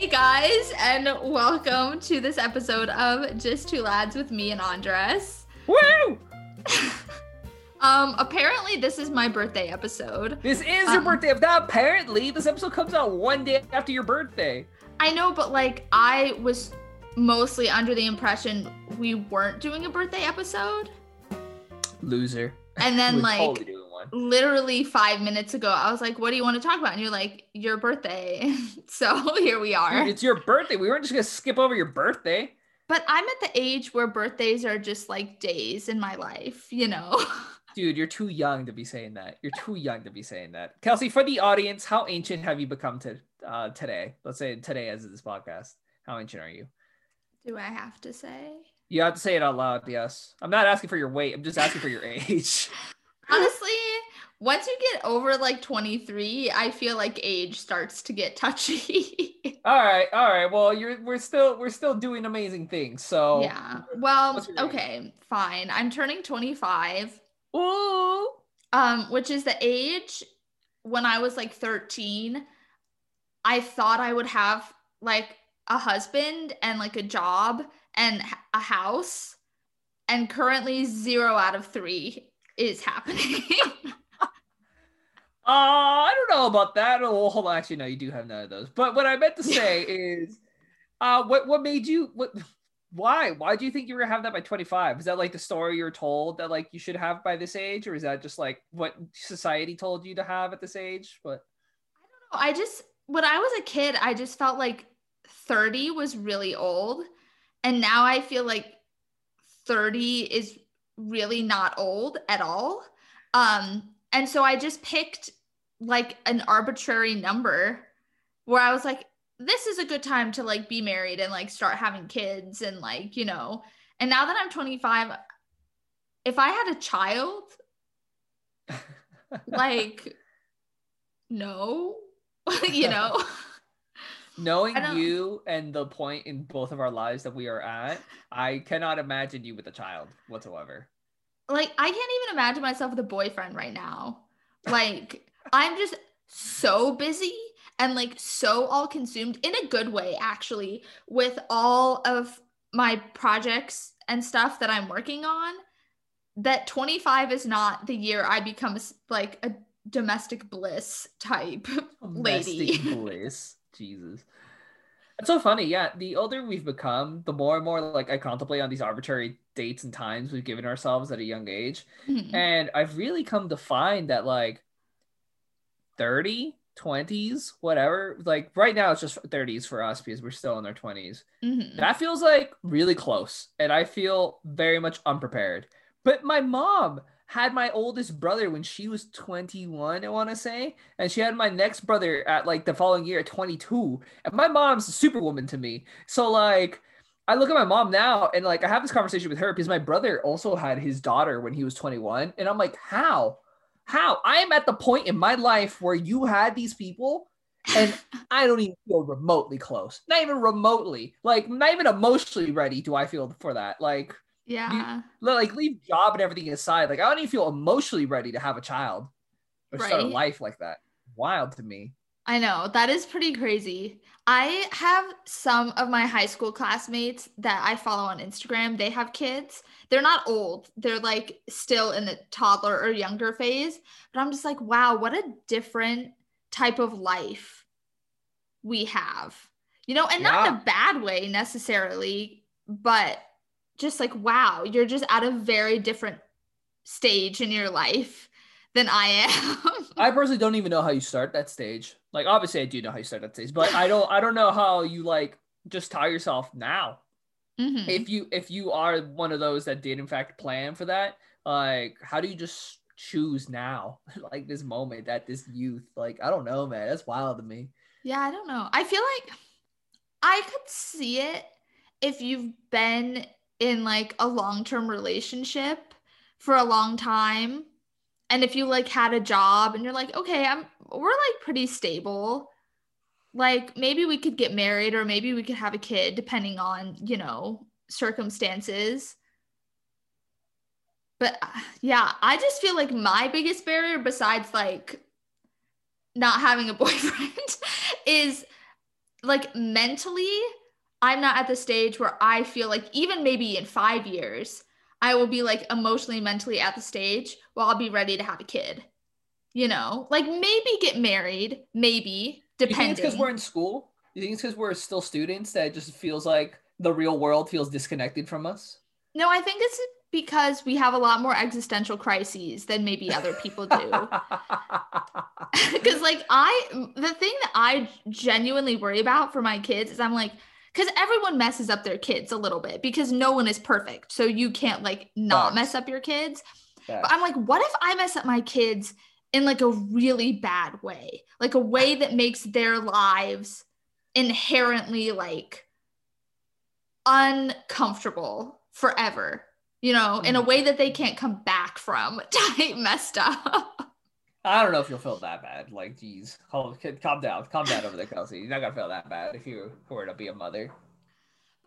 Hey guys, and welcome to this episode of Just Two Lads with me and Andres. Woo! Um, apparently this is my birthday episode. This is your Um, birthday. If not, apparently this episode comes out one day after your birthday. I know, but like I was mostly under the impression we weren't doing a birthday episode. Loser. And then like totally one. literally five minutes ago, I was like, what do you want to talk about? And you're like, your birthday. so here we are. It's your birthday. We weren't just gonna skip over your birthday. But I'm at the age where birthdays are just like days in my life, you know? Dude, you're too young to be saying that. You're too young to be saying that. Kelsey, for the audience, how ancient have you become to uh, today? Let's say today as of this podcast. How ancient are you? do I have to say? You have to say it out loud, yes. I'm not asking for your weight, I'm just asking for your age. Honestly, once you get over like 23, I feel like age starts to get touchy. all right, all right. Well, you're we're still we're still doing amazing things. So yeah. Well, What's your age? okay, fine. I'm turning 25, Ooh. um, which is the age when I was like 13. I thought I would have like a husband and like a job and a house. And currently, zero out of three is happening. Uh, I don't know about that. Oh, hold on. Actually, no, you do have none of those. But what I meant to say is, uh, what what made you what? Why? Why do you think you were gonna have that by 25? Is that like the story you're told that like you should have by this age, or is that just like what society told you to have at this age? But I don't know. I just when I was a kid, I just felt like 30 was really old. And now I feel like 30 is really not old at all. Um, and so I just picked like an arbitrary number where I was like, this is a good time to like be married and like start having kids and like, you know. And now that I'm 25, if I had a child, like, no, you know. Knowing you and the point in both of our lives that we are at, I cannot imagine you with a child whatsoever. like I can't even imagine myself with a boyfriend right now. Like I'm just so busy and like so all consumed in a good way actually with all of my projects and stuff that I'm working on that 25 is not the year I become like a domestic bliss type lady. Domestic bliss. Jesus. It's so funny. Yeah. The older we've become, the more and more like I contemplate on these arbitrary dates and times we've given ourselves at a young age. Mhm. And I've really come to find that like 30, 20s, whatever, like right now it's just 30s for us because we're still in our 20s. Mhm. That feels like really close. And I feel very much unprepared. But my mom had my oldest brother when she was 21, I want to say. And she had my next brother at like the following year at 22. And my mom's a superwoman to me. So, like, I look at my mom now and like I have this conversation with her because my brother also had his daughter when he was 21. And I'm like, how? How? I am at the point in my life where you had these people and I don't even feel remotely close. Not even remotely. Like not even emotionally ready do I feel for that. Like yeah. like leave job and everything aside. Like I don't even feel emotionally ready to have a child or start a life like that. Wild to me. I know that is pretty crazy. I have some of my high school classmates that I follow on Instagram. They have kids. They're not old. They're like still in the toddler or younger phase. But I'm just like, wow, what a different type of life we have. You know, and not in a bad way necessarily, but just like, wow, you're just at a very different stage in your life than I am. I personally don't even know how you start that stage. Like obviously I do know how you start that stage, but I don't I don't know how you like just tie yourself now. Mhm. If you if you are one of those that did in fact plan for that, like how do you just choose now? like this moment at this youth? Like I don't know, man. That's wild to me. Yeah, I don't know. I feel like I could see it if you've been in like a long-term relationship for a long time and if you like had a job and you're like, "Okay, I'm we're like pretty stable." Like maybe we could get married or maybe we could have a kid depending on, you know, circumstances. But uh, yeah, I just feel like my biggest barrier besides like not having a boyfriend is like mentally, I'm not at the stage where I feel like even maybe in five years, I will be like emotionally, mentally at the stage where I'll be ready to have a kid. You know, like maybe get married, maybe depending. because we're in school? You think it's because we're still students that it just feels like the real world feels disconnected from us? No, I think it's because we have a lot more existential crises than maybe other people do. Because, like, I, the thing that I genuinely worry about for my kids is I'm like, because everyone messes up their kids a little bit because no one is perfect. So you can't, like, not Facts. mess up your kids. But I'm like, what if I mess up my kids in like a really bad way? Like a way that makes their lives inherently like uncomfortable forever, you know, in a Mhm. way that they can't come back from. Type messed up. I don't know if you'll feel that bad. Like, geez, calm, calm down, calm down over there, Kelsey. You're not gonna feel that bad if you were to be a mother.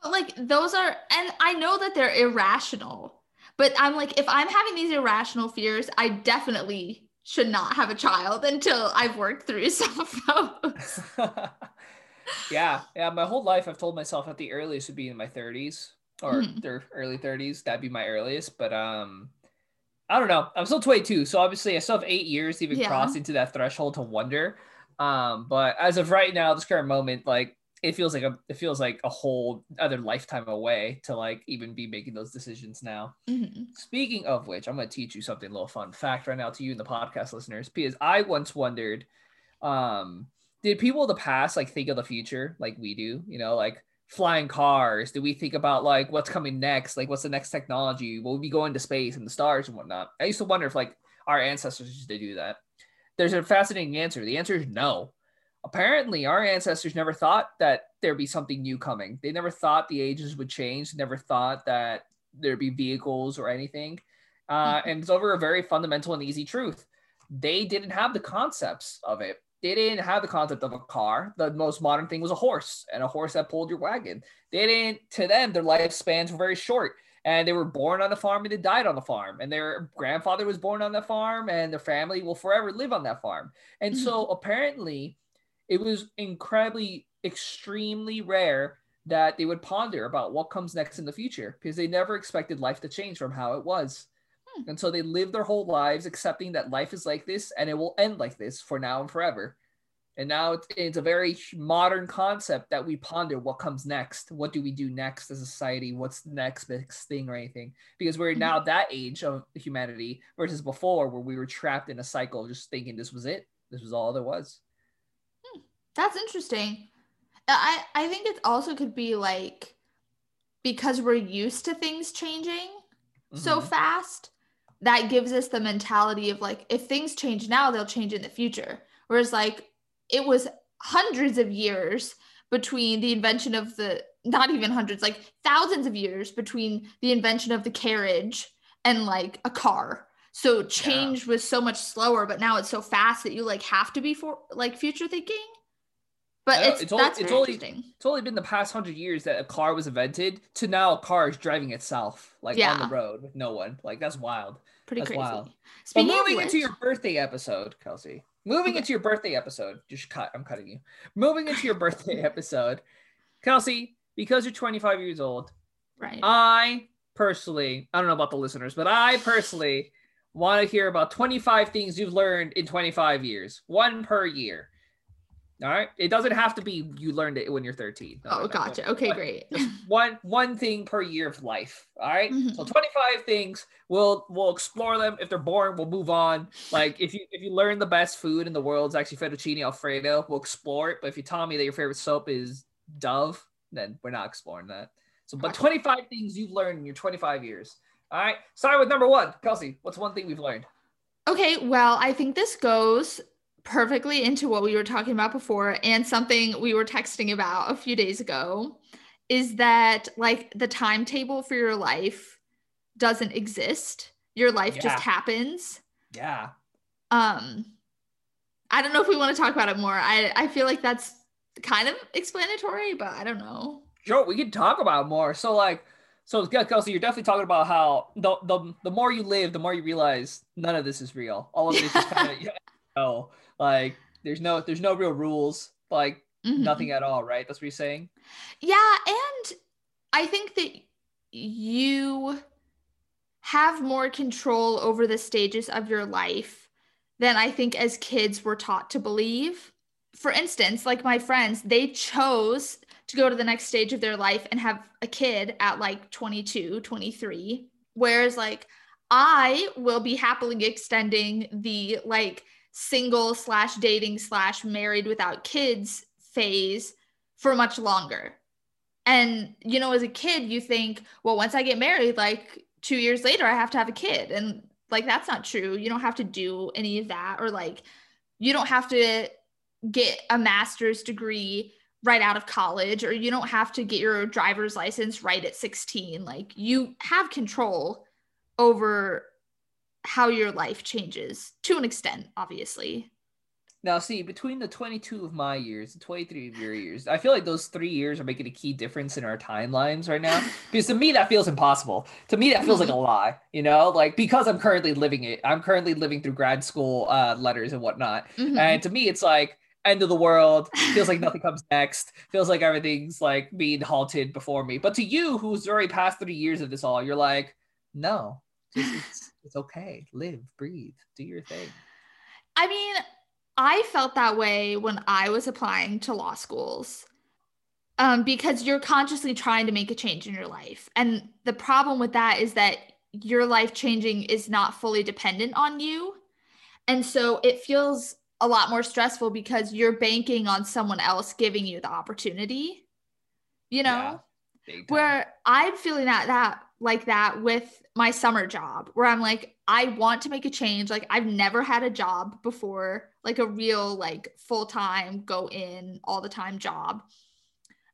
But like those are, and I know that they're irrational, but I'm like, if I'm having these irrational fears, I definitely should not have a child until I've worked through some of those. yeah, yeah. My whole life, I've told myself at the earliest would be in my 30s or Mhm. their early 30s. That'd be my earliest. But um, I don't know. I'm still 22, so obviously I still have eight years to even Yeah. cross into that threshold to wonder. Um, but as of right now, this current moment, like it feels like a it feels like a whole other lifetime away to like even be making those decisions now. Mhm. Speaking of which, I'm going to teach you something a little fun fact right now to you and the podcast listeners because I once wondered, um, did people of the past like think of the future like we do? You know, like flying cars. Do we think about like what's coming next? Like what's the next technology? Will we go into space and the stars and whatnot? I used to wonder if like our ancestors used to do that. There's a fascinating answer. The answer is no. Apparently, our ancestors never thought that there'd be something new coming. They never thought the ages would change. They never thought that there'd be vehicles or anything. Uh, Mhm. and it's over a very fundamental and easy truth. They didn't have the concepts of it. They didn't have the concept of a car. The most modern thing was a horse and a horse that pulled your wagon. They didn't, to them, their lifespans were very short. And they were born on the farm and they died on the farm. And their grandfather was born on the farm and their family will forever live on that farm. And so mm-hmm. apparently, it was incredibly, extremely rare that they would ponder about what comes next in the future because they never expected life to change from how it was. Hmm. And so they live their whole lives accepting that life is like this and it will end like this for now and forever. And now it's, it's a very modern concept that we ponder what comes next. What do we do next as a society? What's the next next thing or anything? Because we're Mhm. now that age of humanity versus before where we were trapped in a cycle just thinking this was it. This was all there was. That's interesting. I I think it also could be like because we're used to things changing so Mhm. fast that gives us the mentality of like if things change now they'll change in the future. Whereas like it was hundreds of years between the invention of the not even hundreds like thousands of years between the invention of the carriage and like a car. So change was so much slower but now it's so fast that you like have to be for like future thinking but it's, it's only- that's it's only- It's only been the past hundred years that a car was invented to now a car is driving itself like on the road with no one. Like that's wild. pretty That's crazy wild. Speaking of moving into your birthday episode, Kelsey. Moving Okay. into your birthday episode. Just cut. I'm cutting you. Moving into your birthday episode, Kelsey. Because you're 25 years old, right I personally, I don't know about the listeners, but I personally want to hear about 25 things you've learned in 25 years, one per year. All right. It doesn't have to be you learned it when you're 13. No, oh gotcha okay What- great one one thing per year of life. All right? So Mhm. 25 things. We'll we'll explore them. If they're boring, we'll move on. Like if you if you learn the best food in the world is actually fettuccine alfredo, we'll explore it. But if you tell me that your favorite soap is Dove, then we're not exploring that. So but 25 things you've learned in your 25 years. All right. Start with number one. Kelsey, what's one thing we've learned? Okay, well, I think this goes perfectly into what we were talking about before and something we were texting about a few days ago is that like the timetable for your life doesn't exist. Your life Yeah. just happens. Yeah. Um I don't know if we want to talk about it more. I I feel like that's kind of explanatory, but I don't know. Sure, we can talk about it more. So like, so Kelsey, you're definitely talking about how the the the more you live, the more you realize none of this is real. All of it is kind of know, like there's no there's no real rules. Like Mhm. nothing at all, right? That's what you're saying. Yeah, and I think that you have more control over the stages of your life than I think as kids were taught to believe. For instance, like my friends, they chose to go to the next stage of their life and have a kid at like 22, 23. Whereas, like, I will be happily extending the like single slash dating slash married without kids phase for much longer. And, you know, as a kid, you think, well, once I get married, like two years later, I have to have a kid. And like, that's not true. You don't have to do any of that. Or like, you don't have to get a master's degree right out of college, or you don't have to get your driver's license right at 16. Like, you have control over how your life changes to an extent, obviously. Now, see, between the 22 of my years and 23 of your years, I feel like those three years are making a key difference in our timelines right now. Because to me, that feels impossible. To me, that feels like a lie, you know? Like, because I'm currently living it, I'm currently living through grad school uh, letters and whatnot. Mhm. And to me, it's like, end of the world, feels like nothing comes next, feels like everything's like being halted before me. But to you, who's already past three years of this all, you're like, no, just, it's, okay. Live, breathe, do your thing. I mean, I felt that way when I was applying to law schools. Um, because you're consciously trying to make a change in your life. And the problem with that is that your life changing is not fully dependent on you. And so it feels a lot more stressful because you're banking on someone else giving you the opportunity. You know? Yeah, where I'm feeling that that like that with my summer job where I'm like I want to make a change. Like I've never had a job before like a real like full-time go in all the time job.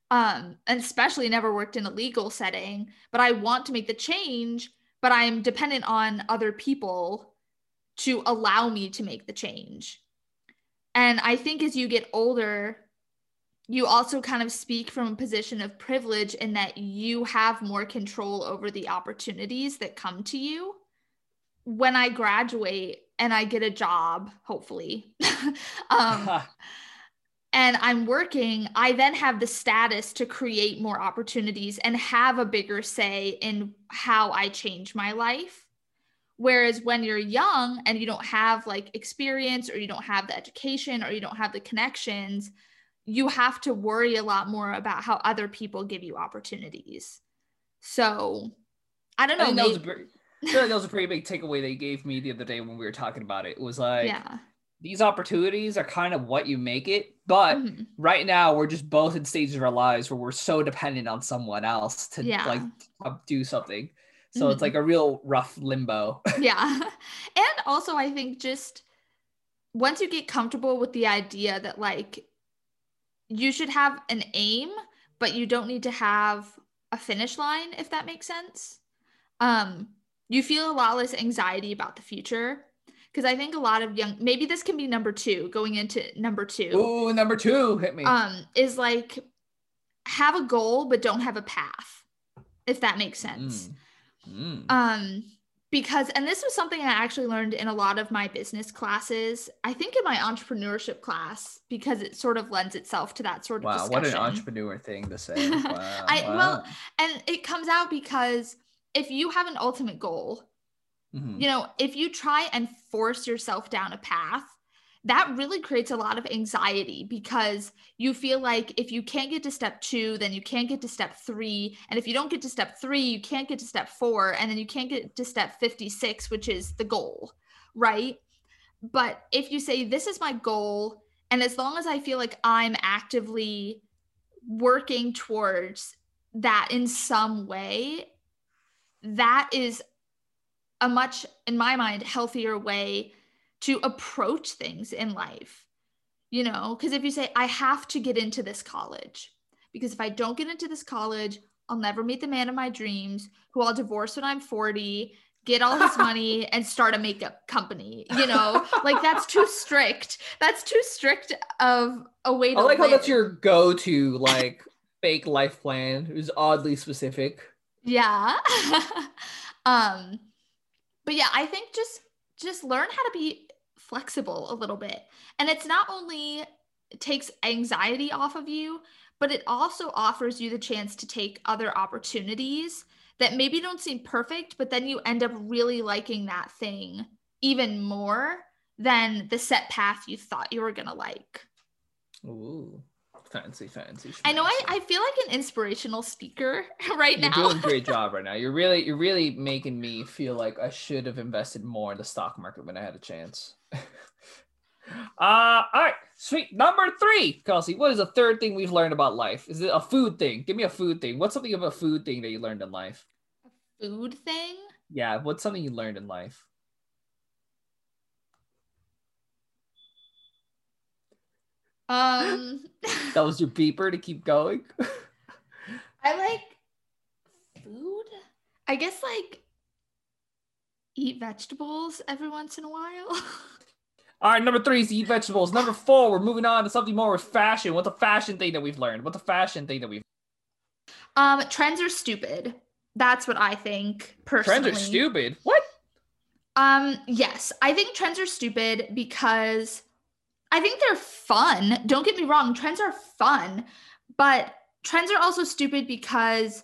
Um and especially never worked in a legal setting but I want to make the change but I'm dependent on other people to allow me to make the change. And I think as you get older you also kind of speak from a position of privilege in that you have more control over the opportunities that come to you. When I graduate and I get a job, hopefully, um, and I'm working, I then have the status to create more opportunities and have a bigger say in how I change my life. Whereas when you're young and you don't have like experience or you don't have the education or you don't have the connections, you have to worry a lot more about how other people give you opportunities. So I don't I know. think that was a pretty, I feel like that was a pretty big takeaway they gave me the other day when we were talking about it. It was like yeah. these opportunities are kind of what you make it, but Mhm. right now we're just both in stages of our lives where we're so dependent on someone else to Yeah. like do something. So it's Mhm. like a real rough limbo. yeah. And also, I think just once you get comfortable with the idea that like you should have an aim, but you don't need to have a finish line, if that makes sense. Um, you feel a lot less anxiety about the future. Because I think a lot of young, maybe this can be number two, going into number two. Ooh, number two hit me. um is like have a goal but don't have a path if that makes sense Mm. Mm. um because and this was something i actually learned in a lot of my business classes i think in my entrepreneurship class because it sort of lends itself to that sort of wow, what an entrepreneur thing to say. Wow. I- wow. well, and it comes out because if you have an ultimate goal Mhm. you know, if you try and force yourself down a path, that really creates a lot of anxiety because you feel like if you can't get to step two, then you can't get to step three. And if you don't get to step three, you can't get to step four. And then you can't get to step 56, which is the goal, right? But if you say, This is my goal, and as long as I feel like I'm actively working towards that in some way, that is a much, in my mind, healthier way to approach things in life. You know, because if you say, I have to get into this college, because if I don't get into this college, I'll never meet the man of my dreams who I'll divorce when I'm 40, get all his money, and start a makeup company. You know, like that's too strict. That's too strict of a way to I like how live. that's your go-to like fake life plan. It was oddly specific. Yeah. um but yeah, I think just just learn how to be flexible a little bit. And it's not only takes anxiety off of you, but it also offers you the chance to take other opportunities that maybe don't seem perfect, but then you end up really liking that thing even more than the set path you thought you were going to like. Ooh, fancy, fancy. I know I, I feel like an inspirational speaker right now. You're doing a great job right now. You're really, you're really making me feel like I should have invested more in the stock market when I had a chance. Uh, all right, sweet. Number three, Kelsey. What is the third thing we've learned about life? Is it a food thing? Give me a food thing. What's something of a food thing that you learned in life? A food thing? Yeah, what's something you learned in life? Um, That was your beeper to keep going. I like food. I guess like eat vegetables every once in a while. All right, number three is eat vegetables. Number four, we're moving on to something more with fashion. What's a fashion thing that we've learned? What's a fashion thing that we've um, trends are stupid. That's what I think personally. Trends are stupid. What? Um, yes, I think trends are stupid because I think they're fun. Don't get me wrong, trends are fun, but trends are also stupid because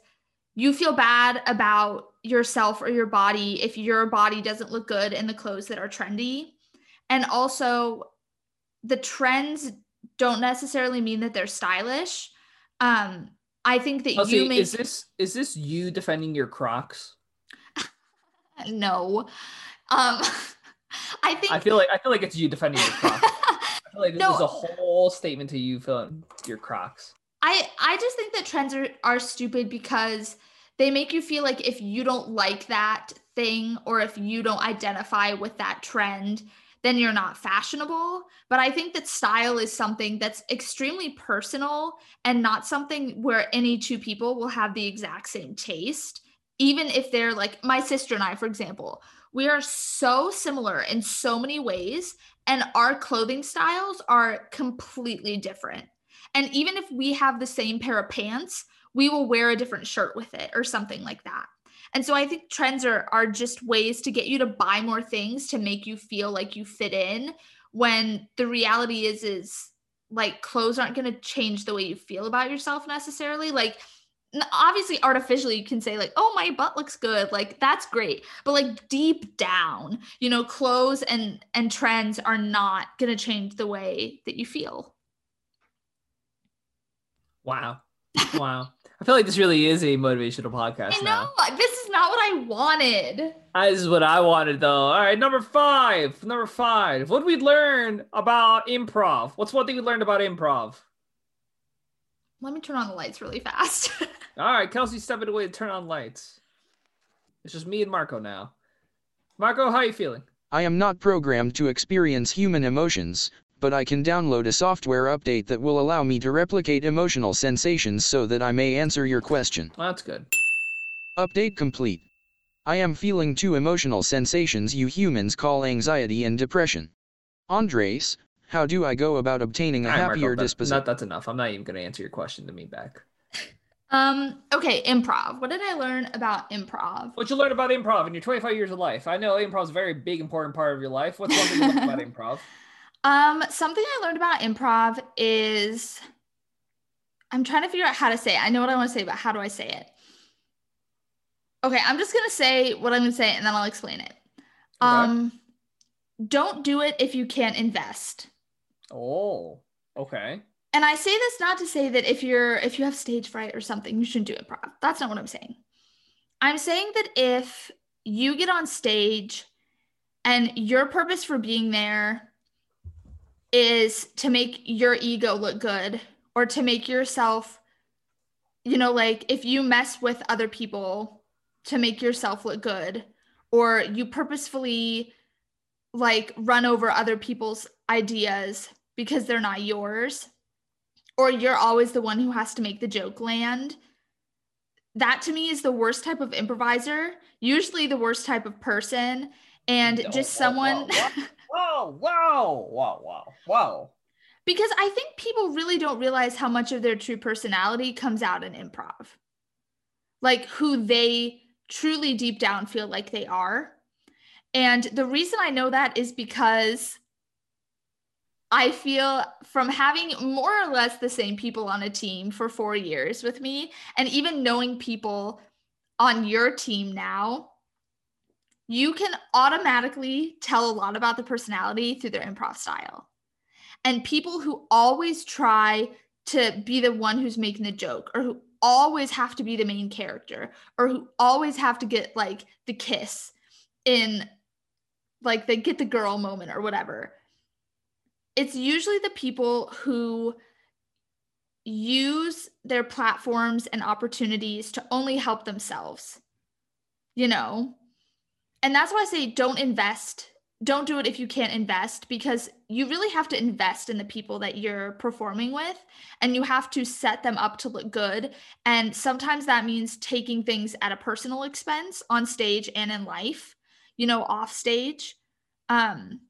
you feel bad about yourself or your body if your body doesn't look good in the clothes that are trendy. And also, the trends don't necessarily mean that they're stylish. Um, I think that Kelsey, you make is this is this you defending your Crocs? no. Um, I think I feel like I feel like it's you defending your Crocs. I feel like this No. is a whole statement to you feeling your Crocs. I I just think that trends are, are stupid because they make you feel like if you don't like that thing or if you don't identify with that trend, then you're not fashionable. But I think that style is something that's extremely personal and not something where any two people will have the exact same taste. Even if they're like my sister and I, for example, we are so similar in so many ways, and our clothing styles are completely different. And even if we have the same pair of pants, we will wear a different shirt with it or something like that. And so I think trends are are just ways to get you to buy more things to make you feel like you fit in when the reality is is like clothes aren't going to change the way you feel about yourself necessarily. Like obviously artificially you can say like oh my butt looks good like that's great but like deep down you know clothes and and trends are not going to change the way that you feel Wow. Wow. I feel like this really is a motivational podcast I now. know. This is not what I wanted. This is what I wanted though. All right, number five. Number five. What did we learn about improv? What's one thing we learned about improv? Let me turn on the lights really fast. All right, Kelsey stepping away to turn on lights. It's just me and Marco now. Marco, how are you feeling? I am not programmed to experience human emotions, but I can download a software update that will allow me to replicate emotional sensations so that I may answer your question. Well, that's good. Update complete. I am feeling two emotional sensations you humans call anxiety and depression. Andres, how do I go about obtaining a All right, Marco, happier that- disposition? that- that's enough. I'm not even going to answer your question to me back. um, okay, improv. What did I learn about improv? What you learn about improv in your 25 years of life? I know improv is a very big, important part of your life. What's one thing you learned about improv? Um, something I learned about improv is I'm trying to figure out how to say it. I know what I want to say, but how do I say it? Okay, I'm just gonna say what I'm gonna say and then I'll explain it. Um, don't do it if you can't invest. Oh, okay. And I say this not to say that if you're if you have stage fright or something, you shouldn't do improv. That's not what I'm saying. I'm saying that if you get on stage and your purpose for being there is to make your ego look good or to make yourself you know like if you mess with other people to make yourself look good or you purposefully like run over other people's ideas because they're not yours or you're always the one who has to make the joke land that to me is the worst type of improviser usually the worst type of person. And just someone Wow, whoa, whoa, whoa, wow. because I think people really don't realize how much of their true personality comes out in improv. Like who they truly deep down feel like they are. And the reason I know that is because I feel from having more or less the same people on a team for four years with me, and even knowing people on your team now, you can automatically tell a lot about the personality through their improv style. And people who always try to be the one who's making the joke or who always have to be the main character or who always have to get like the kiss in like they get the girl moment or whatever. It's usually the people who use their platforms and opportunities to only help themselves. You know, and that's why I say don't invest. Don't do it if you can't invest because you really have to invest in the people that you're performing with and you have to set them up to look good. And sometimes that means taking things at a personal expense on stage and in life, you know, off stage. Um,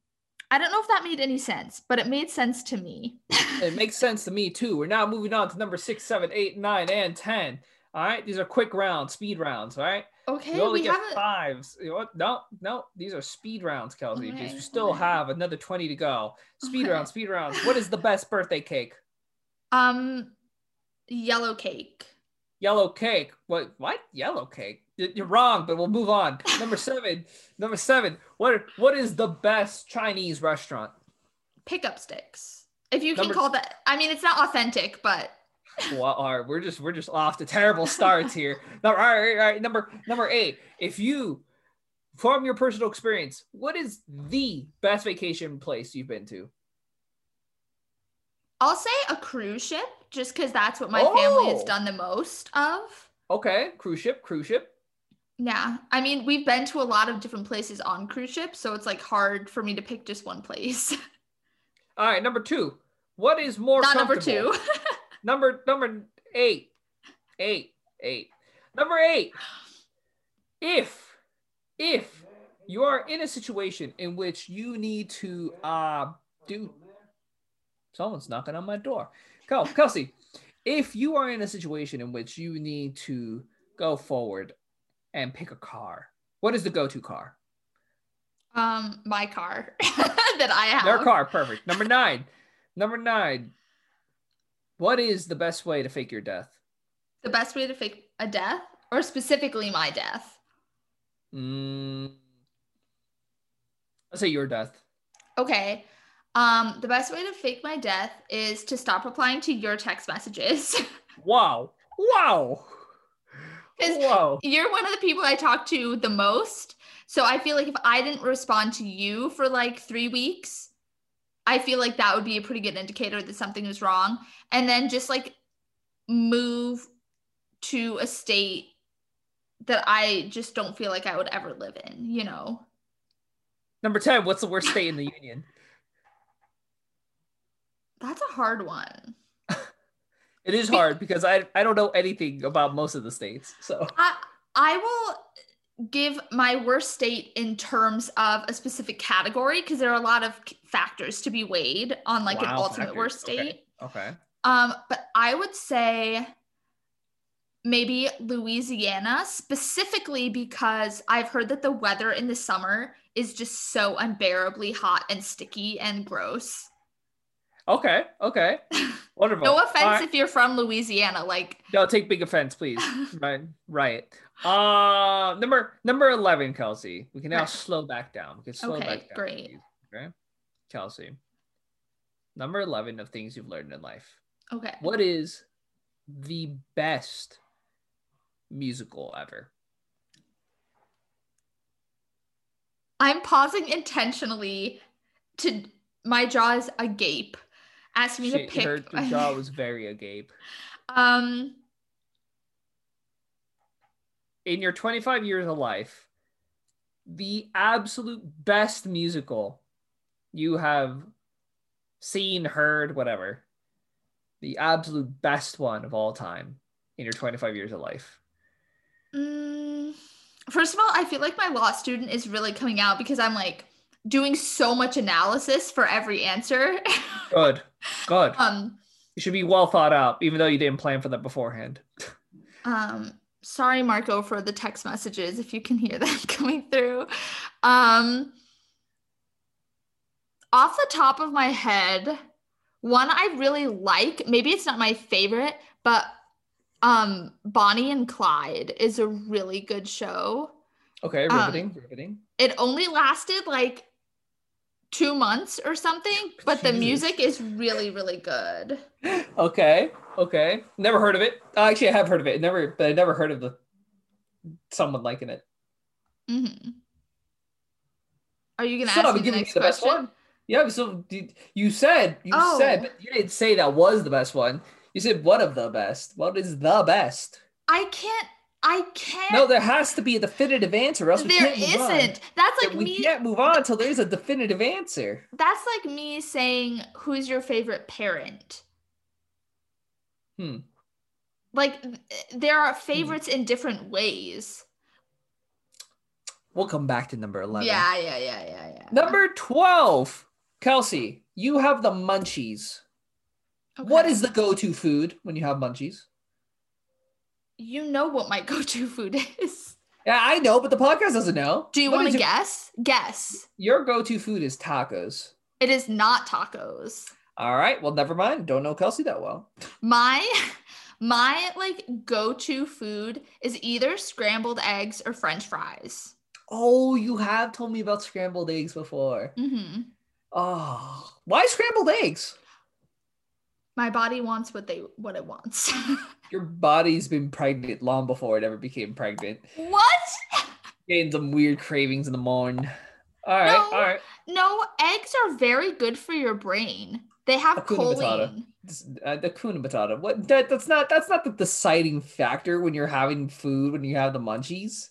I don't know if that made any sense, but it made sense to me. it makes sense to me too. We're now moving on to number six, seven, eight, nine, and ten. All right, these are quick rounds, speed rounds. All right. Okay. You only we get haven't. fives. You know? No, no, these are speed rounds, Kelsey. Okay, you still okay. have another twenty to go. Speed Okay. round, speed rounds. What is the best birthday cake? Um, yellow cake. Yellow cake. What? What? Yellow cake? You're wrong, but we'll move on. Number seven. Number seven. What? What is the best Chinese restaurant? Pick Up Stix. If you can Number- call that. I mean, it's not authentic, but What are we're just we're just off to terrible starts here. Number all right, all right, number number eight. If you from your personal experience, what is the best vacation place you've been to? I'll say a cruise ship just because that's what my family has Oh. done the most of. Okay, cruise ship, cruise ship. Yeah. I mean, we've been to a lot of different places on cruise ships, so it's like hard for me to pick just one place. All right, number two. What is more Not number two. Number number eight. Eight. Eight. Number eight. If if you are in a situation in which you need to uh do someone's knocking on my door. Kel, Kelsey, if you are in a situation in which you need to go forward and pick a car, what is the go-to car? um, my car that I have. Their car, perfect. Number nine. Number nine. What is the best way to fake your death? The best way to fake a death, or specifically my death. Mm, let's say your death. Okay. Um, the best way to fake my death is to stop replying to your text messages. Wow. Wow. Wow. You're one of the people I talk to the most. So I feel like if I didn't respond to you for like three weeks, I feel like that would be a pretty good indicator that something was wrong. And then just like move to a state that I just don't feel like I would ever live in, you know? Number 10. What's the worst state in the union? That's a hard one. It is hard because I, I don't know anything about most of the states. So I I will give my worst state in terms of a specific category because there are a lot of factors to be weighed on like an ultimate factors. worst state. okay. Um, but I would say maybe Louisiana specifically because I've heard that the weather in the summer is just so unbearably hot and sticky and gross. Okay. Okay. Wonderful. No offense right. if you're from Louisiana, like No, take big offense, please. right. Right. Uh number number 11, Kelsey. We can now Right. slow back down. We can slow Okay, back down. great. Okay. Kelsey. Number 11 of things you've learned in life. okay. What is the best musical ever? I'm pausing intentionally to my jaw is agape. Ask me She, to pick. her jaw was very agape. um, In your 25 years of life, the absolute best musical you have seen, heard, whatever, the absolute best one of all time in your 25 years of life. mm, first of all, I feel like my law student is really coming out because I'm like doing so much analysis for every answer. Good. Good. um, It should be well thought out, even though you didn't plan for that beforehand. um, sorry, Marco, for the text messages if you can hear them coming through. Um, Off the top of my head, one I really like, maybe it's not my favorite, but um Bonnie and Clyde is a really good show. Okay, Um, riveting, riveting. It only lasted like 2 months or something, but the music is really really good. Okay, okay. Never heard of it. Uh, actually, I have heard of it. Never, but I never heard of the someone liking it. Mm-hmm. Are you to So, ask I'm me the next the best question? one. Yeah. So you said you Oh. said but you didn't say that was the best one. You said one of the best. What is the best? I can't I can't No, there has to be a definitive answer. Or else we can't move on. isn't. That's like we me can't move on until there's a definitive answer. that's like me saying who's your favorite parent Hmm. like there are favorites in different ways We'll come back to number eleven. yeah yeah yeah yeah yeah Number twelve, Kelsey. You have the munchies. What Okay. is the go-to food when you have munchies? You know what my go-to food is Yeah, I know, but the podcast doesn't know. do you want to guess guess Your go-to food is tacos. it is not tacos All right. Well, never mind. Don't know Kelsey that well. my my like go-to food is either scrambled eggs or french fries Oh, you have told me about scrambled eggs before. Mm-hmm. Oh, why scrambled eggs? my body wants what they what it wants Your body's been pregnant long before it ever became pregnant. what Getting some weird cravings in the morning. All right. No. All right. No, eggs are very good for your brain. They have Matata. choline. Uh, the kuna matata. What? That, that's not. That's not the deciding factor when you're having food. When you have the munchies.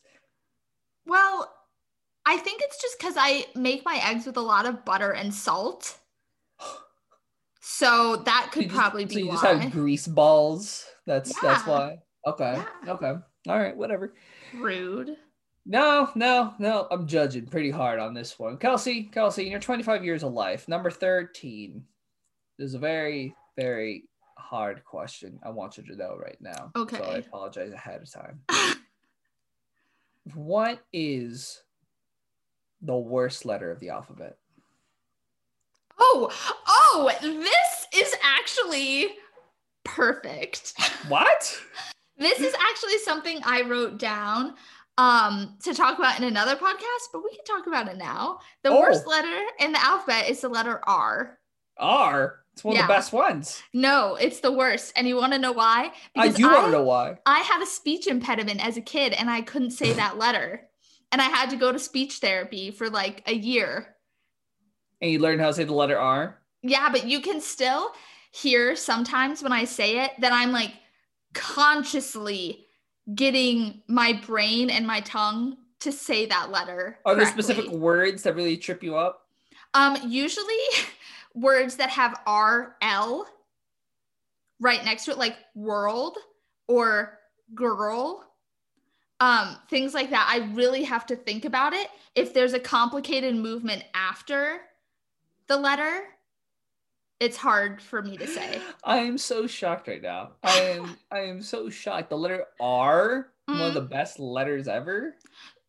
Well, I think it's just because I make my eggs with a lot of butter and salt. So that could just- probably so be you why. just have grease balls. That's that's why. Okay. Yeah. Okay. All right. Whatever. Rude. No, no, no. I'm judging pretty hard on this one. Kelsey, Kelsey, in your 25 years of life, number 13. This is a very, very hard question. I want you to know right now. Okay. So I apologize ahead of time. what is the worst letter of the alphabet? Oh, oh, this is actually perfect. What? this is actually something I wrote down um to talk about in another podcast, but we can talk about it now. The Oh. worst letter in the alphabet is the letter R. R. It's one Yeah. of the best ones. No, it's the worst. And you want to know why? I do want to know why. I had a speech impediment as a kid and I couldn't say that letter. And I had to go to speech therapy for like a year. And you learn how to say the letter R. Yeah, but you can still hear sometimes when I say it that I'm like consciously getting my brain and my tongue to say that letter. Are there specific words that really trip you up? Um, usually words that have R L right next to it, like world or girl, um, things like that. I really have to think about it. If there's a complicated movement after the letter, it's hard for me to say. I am so shocked right now. I am I am so shocked. The letter R, one of mm-hmm. the best letters ever.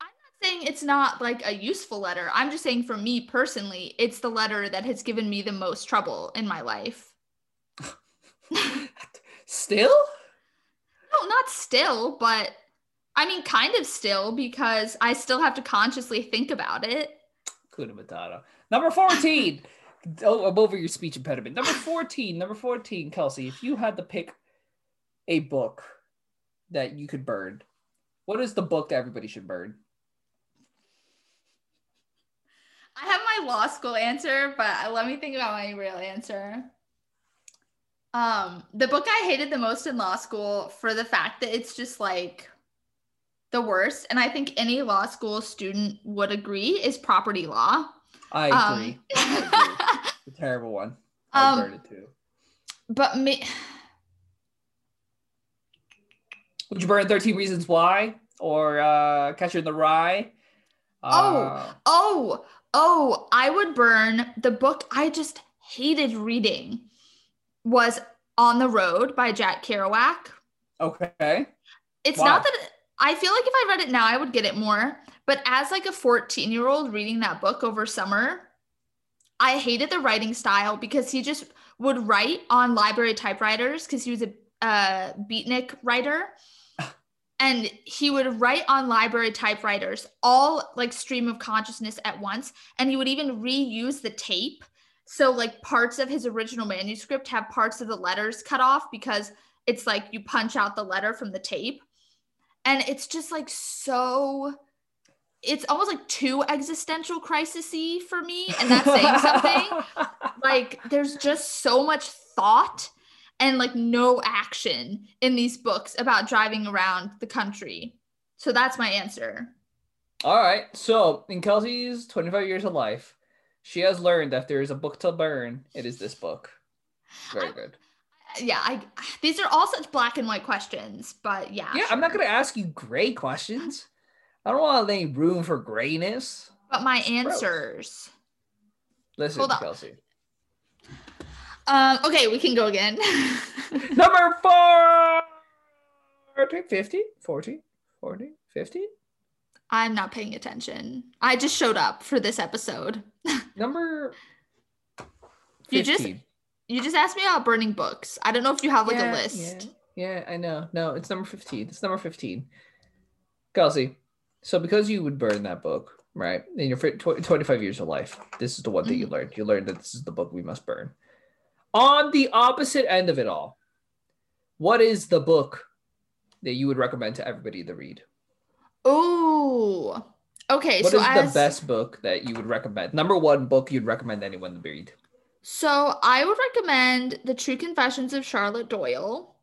I'm not saying it's not like a useful letter. I'm just saying for me personally, it's the letter that has given me the most trouble in my life. Still? No, not still, but I mean, kind of still because I still have to consciously think about it. Kuna Matata. Number 14. oh, I'm over your speech impediment. Number 14. Number 14, Kelsey. If you had to pick a book that you could burn, what is the book that everybody should burn? I have my law school answer, but let me think about my real answer. Um, the book I hated the most in law school for the fact that it's just like the worst, and I think any law school student would agree is property law. I Um, agree. I agree. It's a terrible one. I Um, it too. but me, Would you burn 13 Reasons Why or uh, Catcher in the Rye? Oh. Uh, oh, oh, I would burn the book I just hated reading was On the Road by Jack Kerouac. okay. It's Why? not that I feel like if I read it now, I would get it more. But as like a 14 year old reading that book over summer, I hated the writing style because he just would write on library typewriters because he was a uh, beatnik writer. And he would write on library typewriters all like stream of consciousness at once. And he would even reuse the tape. So, like, parts of his original manuscript have parts of the letters cut off because it's like you punch out the letter from the tape. And it's just like so it's almost like too existential crisisy for me and that's saying something like there's just so much thought and like no action in these books about driving around the country so that's my answer All right. So in Kelsey's 25 years of life, she has learned that if there is a book to burn, it is this book. Very good. Yeah i these are all such black and white questions but yeah Yeah, I'm not gonna ask you gray questions. I don't want any room for grayness. but my answers Listen, Hold on. Kelsey. um okay we can go again Number four. 50, 40, 40, 50. i'm not paying attention i just showed up for this episode Number You just- 15. You just asked me about burning books i don't know if you have like Yeah, a list Yeah, yeah, I know. No, it's number 15. It's number 15. Kelsey, so because you would burn that book, right, in your tw- 25 years of life, this is the one thing you mm-hmm. learned. You learned that this is the book we must burn. On the opposite end of it all, what is the book that you would recommend to everybody to read? Oh, okay. What so is as the best book that you would recommend? Number one book you'd recommend anyone to read? So, I would recommend the True Confessions of Charlotte Doyle.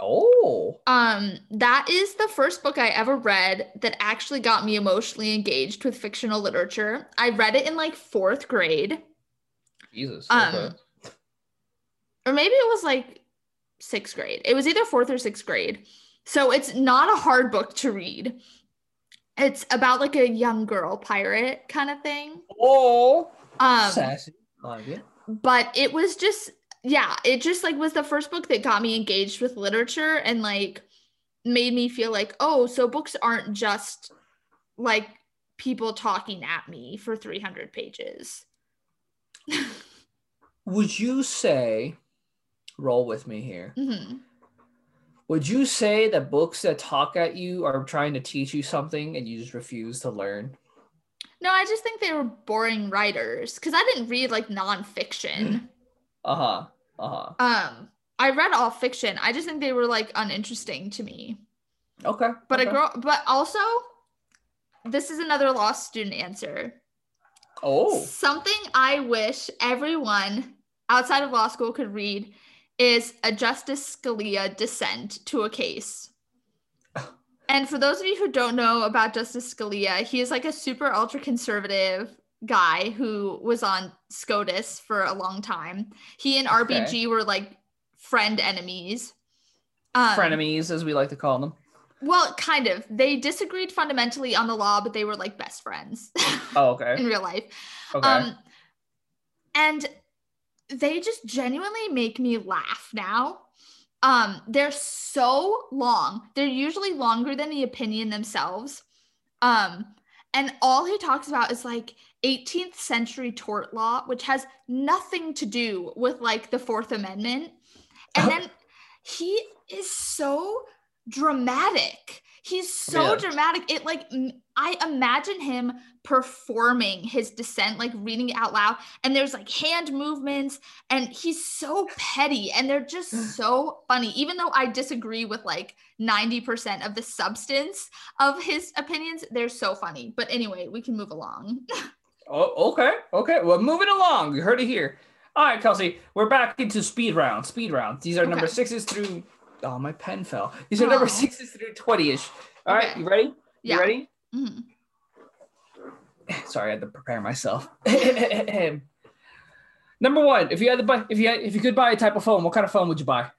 Oh, Um, that is the first book I ever read that actually got me emotionally engaged with fictional literature. I read it in like fourth grade, Jesus. Um, okay. or maybe it was like sixth grade. It was either fourth or sixth grade. So it's not a hard book to read. It's about like a young girl pirate kind of thing. Oh, Um, sassy. I Like it. But it was just yeah it just like was the first book that got me engaged with literature and like made me feel like oh so books aren't just like people talking at me for 300 pages Would you say, roll with me here? Mhm. Would you say that books that talk at you are trying to teach you something and you just refuse to learn? No i just think they were boring writers because i didn't read like nonfiction Uh huh. Uh huh. um i read all fiction i just think they were like uninteresting to me Okay. but okay. a girl but also this is another lost student answer Oh. Something I wish everyone outside of law school could read is a Justice Scalia dissent to a case. And for those of you who don't know about Justice Scalia, he is like a super ultra conservative guy who was on SCOTUS for a long time. He and RBG Okay. were like friend enemies. Um, Frenemies, as we like to call them. Well, kind of. They disagreed fundamentally on the law, but they were like best friends Oh, okay. in real life. Okay. Um, and they just genuinely make me laugh now. Um, they're so long. They're usually longer than the opinion themselves. Um, and all he talks about is like 18th century tort law, which has nothing to do with like the Fourth Amendment. And then he is so dramatic. He's so Yeah. dramatic. It like I imagine him performing his dissent, like reading it out loud, and there's like hand movements, and he's so petty, and they're just so funny. Even though I disagree with like 90% of the substance of his opinions, they're so funny. But anyway, we can move along. Oh, okay. Okay. Well, moving along. You heard it here. All right, Kelsey. We're back into speed round. Speed round. These are number Okay. sixes through. Oh, my pen fell. These are number Aw. sixes through twenty-ish. All right. Okay. You ready? Yeah. You ready? Mhm. Sorry, I had to prepare myself. number one. If you had to buy, if you had, if you could buy a type of phone, what kind of phone would you buy?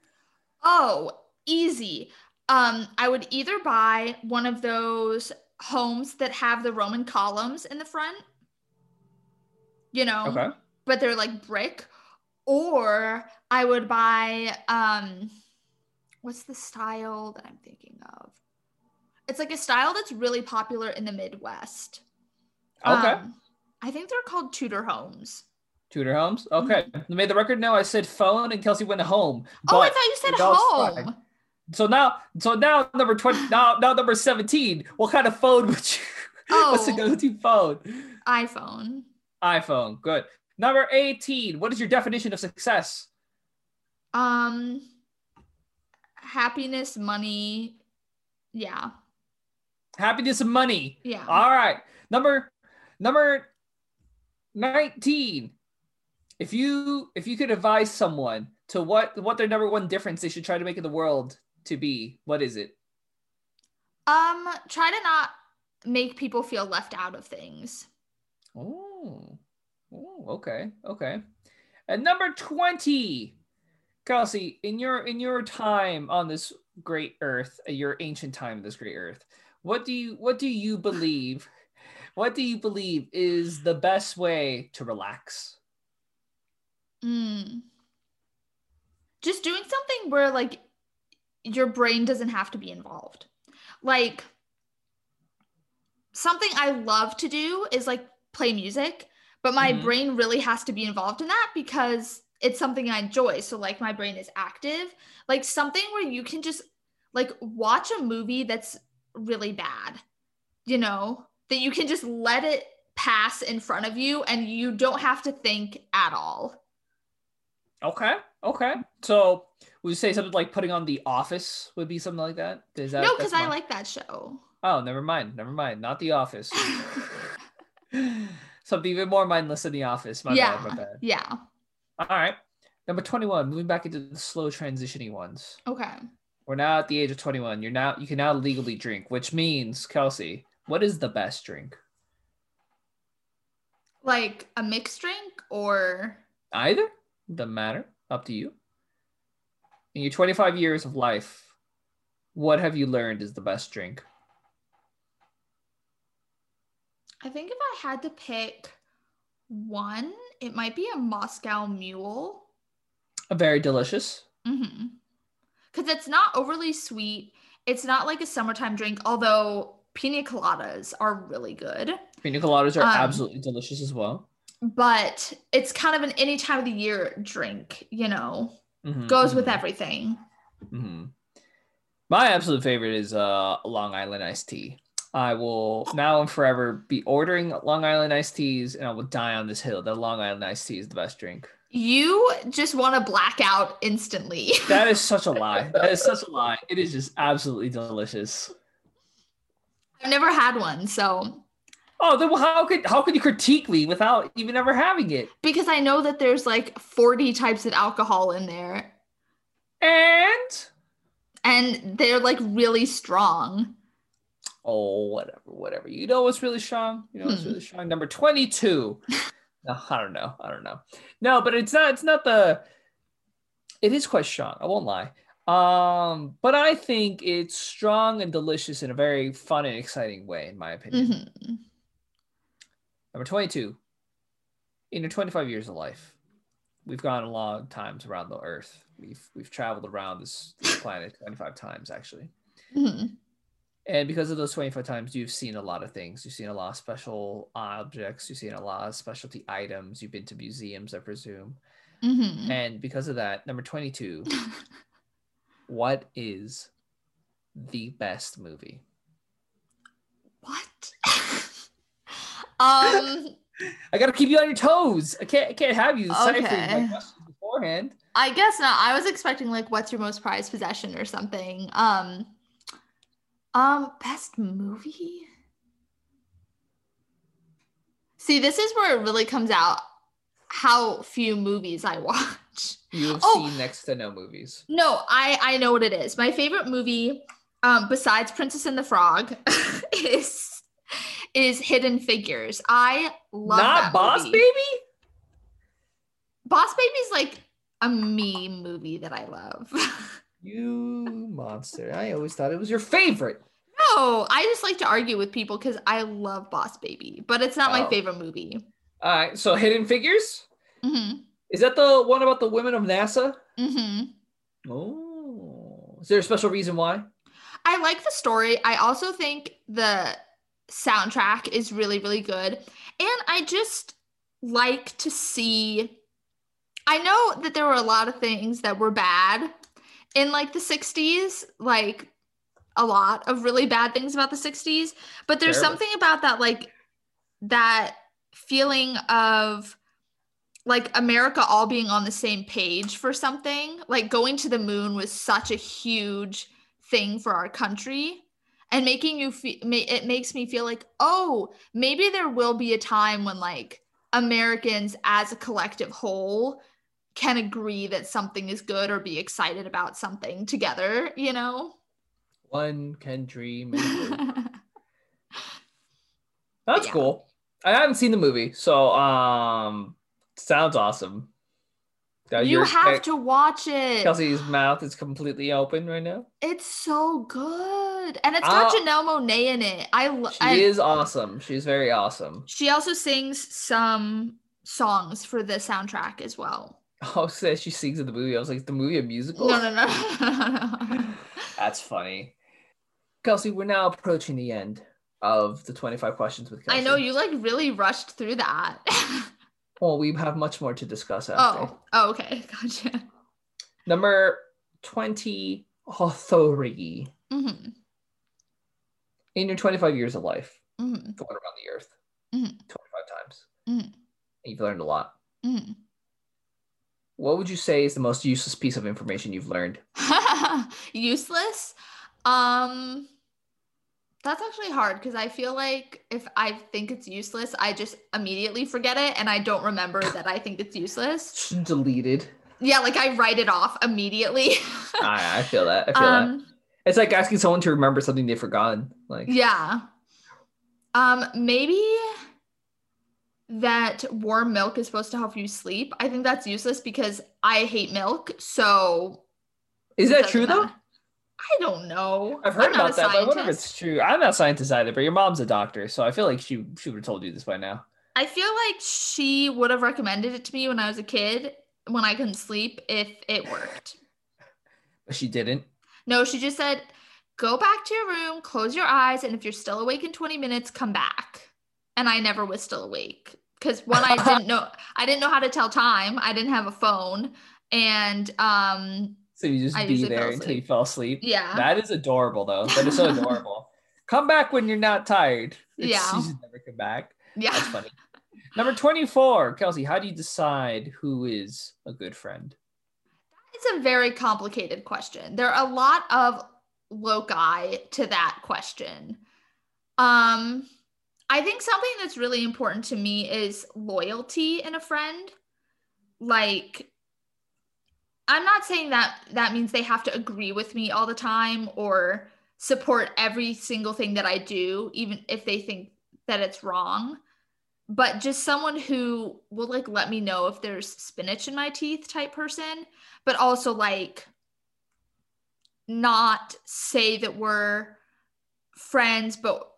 Oh, easy. Um, I would either buy one of those homes that have the Roman columns in the front, you know, Okay. but they're like brick, or I would buy um, what's the style that I'm thinking of? It's like a style that's really popular in the Midwest. Okay. Um, I think they're called Tudor homes. Tudor homes. Okay. I made the record now. I said phone and Kelsey went home. oh, I thought you said home. fine. So now, so now number twenty, now now number seventeen. What kind of phone would you? Oh, What's the Oh. go-to phone? iPhone. iPhone. Good. Number eighteen. What is your definition of success? Um, happiness, money. Yeah, Happiness and money. yeah. All right. Number number 19. If you if you could advise someone to what what their number one difference they should try to make in the world to be, what is it? Um, try to not make people feel left out of things. Oh. Oh, okay. Okay. And number 20. Kelsey, in your in your time on this great earth, uh, your ancient time on this great earth, what do you what do you believe? What do you believe is the best way to relax? Mm. Just doing something where like your brain doesn't have to be involved. Like something I love to do is like play music, but my Mhm. brain really has to be involved in that because it's something I enjoy. So like my brain is active. Like something where you can just like watch a movie that's really bad, you know, that you can just let it pass in front of you and you don't have to think at all. Okay. Okay. So would you say something like putting on The Office would be something like that? Is that no, because I like that show. Oh, never mind. Never mind. Not The Office. something even more mindless than The Office. My yeah. bad. My bad. Yeah. All right. Number 21, moving back into the slow transitioning ones. Okay. We're now at the age of 21. You're now you can now legally drink, which means, Kelsey, what is the best drink? Like a mixed drink or Either. Doesn't matter. Up to you. In your 25 years of life, what have you learned is the best drink? I think if I had to pick one, it might be a Moscow Mule. A very delicious. Mm-hmm. Because it's not overly sweet. It's not like a summertime drink, although pina coladas are really good. Pina coladas are Um, absolutely delicious as well. But it's kind of an any time of the year drink, you know, Mhm, goes with mhm, everything. mhm. My absolute favorite is uh, Long Island iced tea. I will now and forever be ordering Long Island iced teas, and I will die on this hill that Long Island iced tea is the best drink. You just want to black out instantly. That is such a lie. That is such a lie. It is just absolutely delicious. I've never had one, so Oh, then how could how could you critique me without even ever having it? because I know that there's like 40 types of alcohol in there And and they're like really strong. Oh, whatever, whatever. You know what's really strong? You know what's Hmm. really strong? Number twenty-two. no, I don't know. I don't know. No, but it's not. It's not the. It is quite strong. I won't lie. Um, but I think it's strong and delicious in a very fun and exciting way, in my opinion. Mhm. Number 22. In your 25 years of life, we've gone a long times around the earth. We've we've traveled around this, this planet 25 times actually. Mhm. And because of those 25 times, you've seen a lot of things. You've seen a lot of special objects. You've seen a lot of specialty items. You've been to museums, I presume. Mhm. And because of that, number 22, what is the best movie? What? um, I gotta keep you on your toes. I can't I can't have you Okay. my beforehand. I guess not. I was expecting like what's your most prized possession or something. Um, um, best movie. See, this is where it really comes out how few movies I watch. You have Oh. seen next to no movies. No, I I know what it is. My favorite movie, um, besides Princess and the Frog, is is Hidden Figures. I love Not Boss movie. Baby? Boss Baby's like a me movie that I love. You monster. I always thought it was your favorite. no, I just like to argue with people because I love Boss Baby, but it's not my Oh. favorite movie. All right, so Hidden Figures? hmm Is that the one about the women of NASA? hmm Oh. Is there a special reason why? I like the story. I also think the soundtrack is really, really good. And I just like to see I know that there were a lot of things that were bad in like the 60s, like a lot of really bad things about the 60s, but there's Terrible. something about that like that feeling of like America all being on the same page for something. Like going to the moon was such a huge thing for our country and making you feel it makes me feel like, "Oh, maybe there will be a time when like Americans as a collective whole can agree that something is good or be excited about something together, you know?" One can dream. That's Yeah. cool. I haven't seen the movie, so um, sounds awesome. Now you have to watch it. Kelsey's mouth is completely open right now. It's so good. And it's got Uh, Janelle Monáe in it. I, lo- She I is awesome. She's very awesome. She also sings some songs for the soundtrack as well. Oh, says she sings in the movie. I was like, is the movie a musical? No, no, no. That's funny. Kelsey, we're now approaching the end of the 25 questions with Kelsey. I know you like really rushed through that. Well, we have much more to discuss after. oh, oh, okay, gotcha. Number 20, authority. hmm In your 25 years of life, hmm going around the earth Mhm. 25 times, Mhm. you've learned a lot. What would you say is the most useless piece of information you've learned? Useless. Um, that's actually hard because I feel like if I think it's useless, I just immediately forget it and I don't remember that I think it's useless. Deleted. Yeah, like I write it off immediately. I, I feel that. I feel that. um, It's like asking someone to remember something they've forgotten. Like, yeah. Um, maybe that warm milk is supposed to help you sleep. I think that's useless because I hate milk. So is that true though? I don't know. I've heard I'm about that, but I wonder if it's true. I'm not a scientist either, but your mom's a doctor, so I feel like she she would have told you this by now. I feel like she would have recommended it to me when I was a kid when I couldn't sleep if it worked. But she didn't. No, she just said, go back to your room, close your eyes, and if you're still awake in 20 minutes, come back. And I never was still awake because one, I didn't know I didn't know how to tell time. I didn't have a phone. And um So you just I be there until you fell asleep. yeah. That is adorable though. That is so adorable. come back when you're not tired. It's, Yeah. You should never come back. yeah. That's funny. Number 24, Kelsey, how do you decide who is a good friend? It's a very complicated question. There are a lot of loci to that question. Um, I think something that's really important to me is loyalty in a friend. Like, I'm not saying that that means they have to agree with me all the time or support every single thing that I do, even if they think that it's wrong. But just someone who will like let me know if there's spinach in my teeth type person but also like not say that we're friends but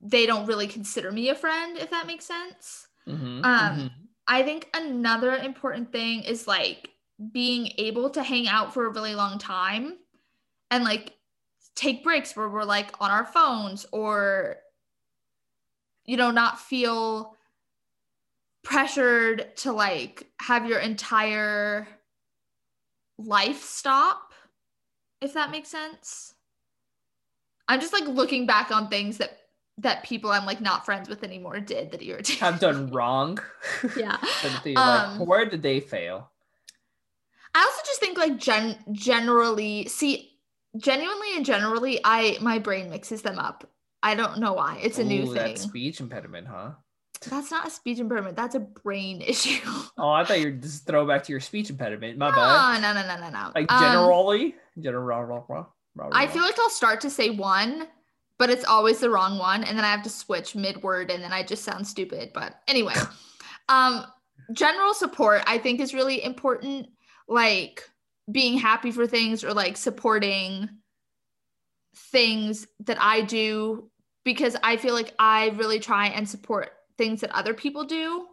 they don't really consider me a friend if that makes sense Mhm, Um, mhm. i think another important thing is like being able to hang out for a really long time and like take breaks where we're like on our phones or you know not feel pressured to like have your entire life stop if that makes sense i'm just like looking back on things that that people i'm like not friends with anymore did that irritate have done wrong. yeah like, Um, where did they fail? I also just think like gen generally see genuinely and generally I my brain mixes them up. I don't know why. It's a new thing. That speech impediment, huh? That's not a speech impairment. That's a brain issue. Oh, I thought you were just throwback to your speech impediment. My no, bad. no, no, no, no, no. Like Um, generally, general. I feel like I'll start to say one, but it's always the wrong one, and then I have to switch mid word, and then I just sound stupid. But anyway, um, general support I think is really important. Like being happy for things or like supporting things that I do because I feel like I really try and support things that other people do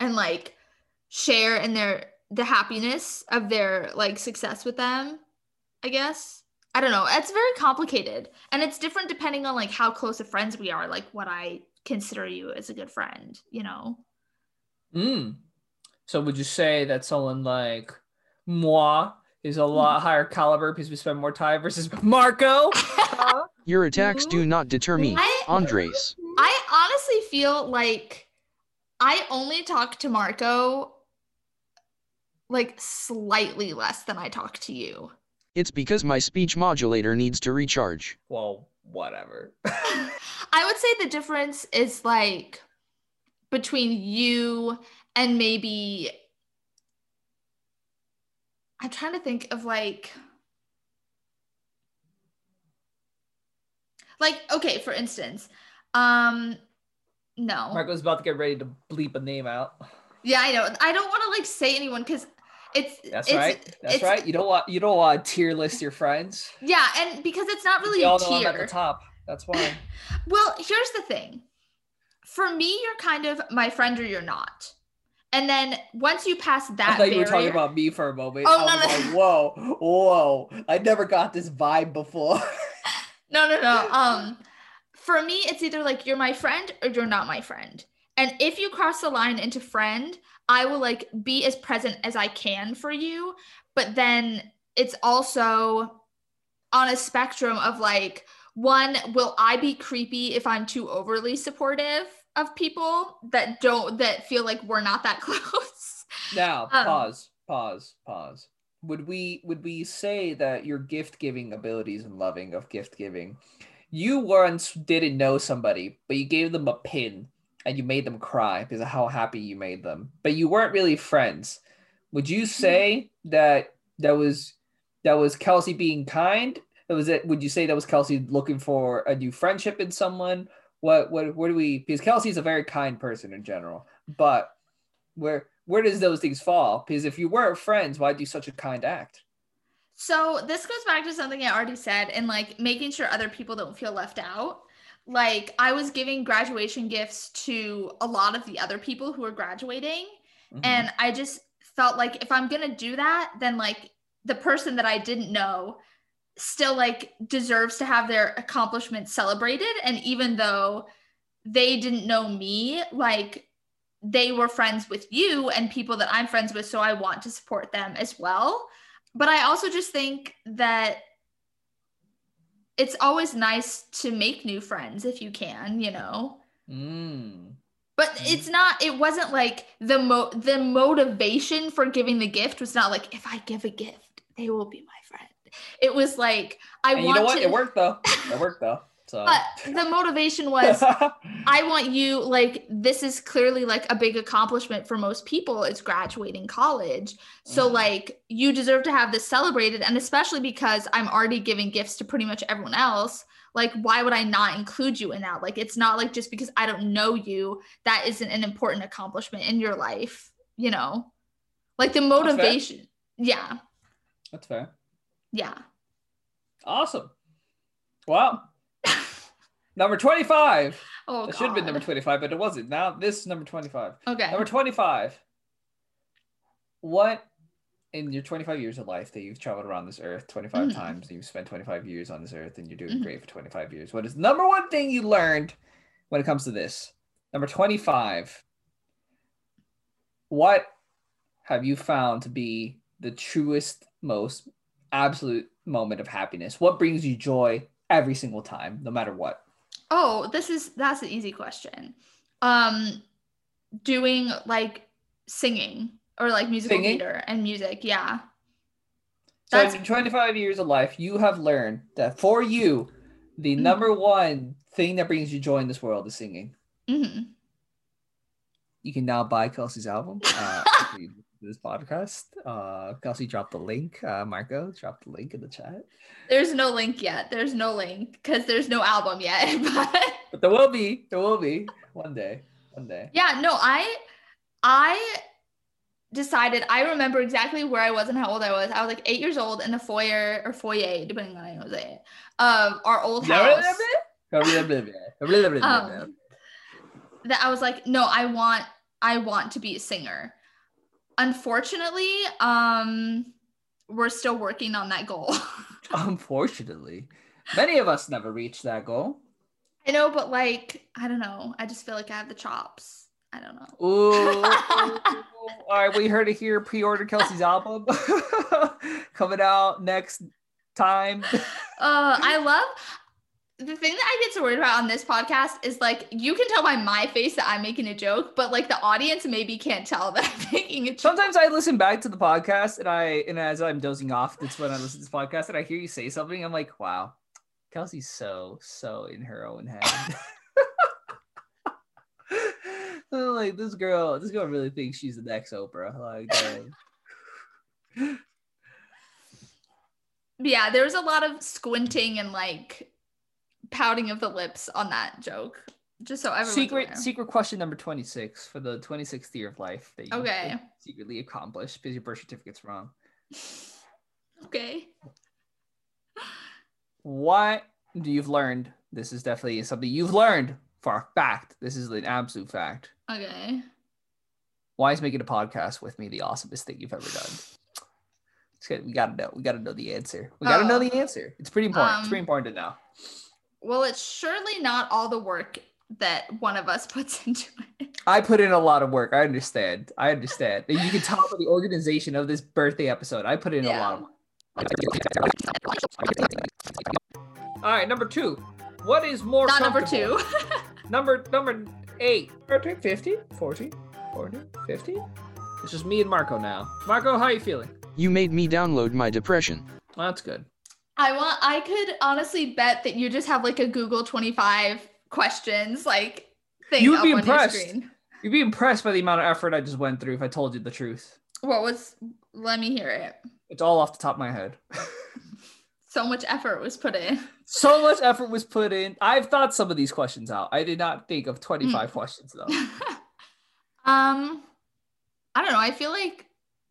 and like share in their the happiness of their like success with them, I guess. I don't know. It's very complicated and it's different depending on like how close of friends we are, like what I consider you as a good friend, you know. Mm. So would you say that someone like moi is a lot higher caliber because we spend more time versus Marco? Huh? Your attacks do not deter me, I- Andres. I honestly feel like I only talk to Marco like slightly less than I talk to you. It's because my speech modulator needs to recharge. well, whatever. I would say the difference is like between you and maybe I'm trying to think of like like okay, for instance, um no. Marco's about to get ready to bleep a name out. Yeah, I know. I don't want to like say anyone because it's That's it's, right. That's right. You don't want you don't want to tier list your friends. Yeah, and because it's not really a all know I'm at the top. That's why. Well, here's the thing. For me, you're kind of my friend or you're not. And then once you pass that I thought you were talking about me for a moment. Oh, I no, no. like, whoa, whoa. I never got this vibe before. No, no, no. Um, for me, it's either like you're my friend or you're not my friend. And if you cross the line into friend, I will like be as present as I can for you. But then it's also on a spectrum of like, one, will I be creepy if I'm too overly supportive of people that don't that feel like we're not that close? now, Um, pause, pause, pause. Would we would we say that your gift giving abilities and loving of gift giving, you once didn't know somebody, but you gave them a pin and you made them cry because of how happy you made them, but you weren't really friends. Would you say that that was that was Kelsey being kind? That was it. Would you say that was Kelsey looking for a new friendship in someone? What what where do we? Because Kelsey's a very kind person in general, but where where does those things fall? Because if you weren't friends, why do such a kind act? So this goes back to something I already said and like making sure other people don't feel left out. Like I was giving graduation gifts to a lot of the other people who were graduating. Mhm. and I just felt like if I'm going to do that then like the person that I didn't know still like deserves to have their accomplishments celebrated. And even though they didn't know me like they were friends with you and people that I'm friends with so I want to support them as well. But I also just think that it's always nice to make new friends if you can, you know. Mm. But Mhm. it's not it wasn't like the mo the motivation for giving the gift was not like if I give a gift, they will be my friend. It was like I And you want know what? to It worked though. It worked though. So. but the motivation was I want you like this is clearly like a big accomplishment for most people it's graduating college. So Mhm. like you deserve to have this celebrated and especially because I'm already giving gifts to pretty much everyone else. Like why would I not include you in that? Like it's not like just because I don't know you that isn't an important accomplishment in your life, you know. Like the motivation. Yeah. That's fair. Yeah. Awesome. Wow. Number 25. Oh It should have been number 25, but it wasn't. Now this is number 25. Okay. Number 25. What in your 25 years of life that you've traveled around this earth 25 Mhm. times, you've spent 25 years on this earth and you're doing Mhm. great for 25 years. What is the number one thing you learned when it comes to this? Number 25. What have you found to be the truest, most absolute moment of happiness? What brings you joy every single time, no matter what? Oh, this is that's an easy question. Um doing like singing or like musical Singing? theater and music, yeah. So That's- in 25 years of life, you have learned that for you, the Mhm. number one thing that brings you joy in this world is singing. hmm You can now buy Kelsey's album. Uh, after you listen to this podcast. Uh, Kelsey dropped the link. Uh, Marco dropped the link in the chat. There's no link yet. There's no link because there's no album yet. But But there will be. There will be one day. One day. yeah, no, I I decided I remember exactly where I was and how old I was. I was like eight years old in the foyer or foyer, depending on how you say it, of our old house. Um, that I was like, no, I want I want to be a singer. Unfortunately, um we're still working on that goal. Unfortunately, many of us never reach that goal. I know, but like, I don't know. I just feel like I have the chops. I don't know. Ooh. All right, we heard it here. Pre-order Kelsey's album coming out next time. Uh, I love the thing that I get so worried about on this podcast is like you can tell by my face that I'm making a joke, but like the audience maybe can't tell that I'm making a joke. Sometimes I listen back to the podcast and I and as I'm dozing off, that's when I listen to this podcast and I hear you say something. I'm like, wow, Kelsey's so so in her own head. Like this girl, this girl really thinks she's the next Oprah. Like, yeah, there was a lot of squinting and like pouting of the lips on that joke. Just so everyone secret secret question number 26 for the 26th year of life that you Okay. secretly accomplished because your birth certificate's wrong. Okay. What do you've learned? This is definitely something you've learned for a fact. This is an absolute fact. Okay. Why is making a podcast with me the awesomest thing you've ever done? It's good. We gotta know. We gotta know the answer. We gotta know Oh. the answer. It's pretty important. it's Um, pretty important to know. Well, it's surely not all the work that one of us puts into it. I put in a lot of work. I understand. I understand. You can tell by the organization of this birthday episode. I put in a lot of work. All right, number two. What is more Not number two. Number number eight. 50, 40, 40, 50. It's just me and Marco now. Marco, how are you feeling? You made me download my depression. Well, that's good. I want I could honestly bet that you just have like a Google 25 questions like thing You would be on impressed. your screen. You'd be impressed by the amount of effort I just went through if I told you the truth. What was let me hear it. It's all off the top of my head. So much effort was put in. so much effort was put in. I've thought some of these questions out. I did not think of 25 questions though. um I don't know. I feel like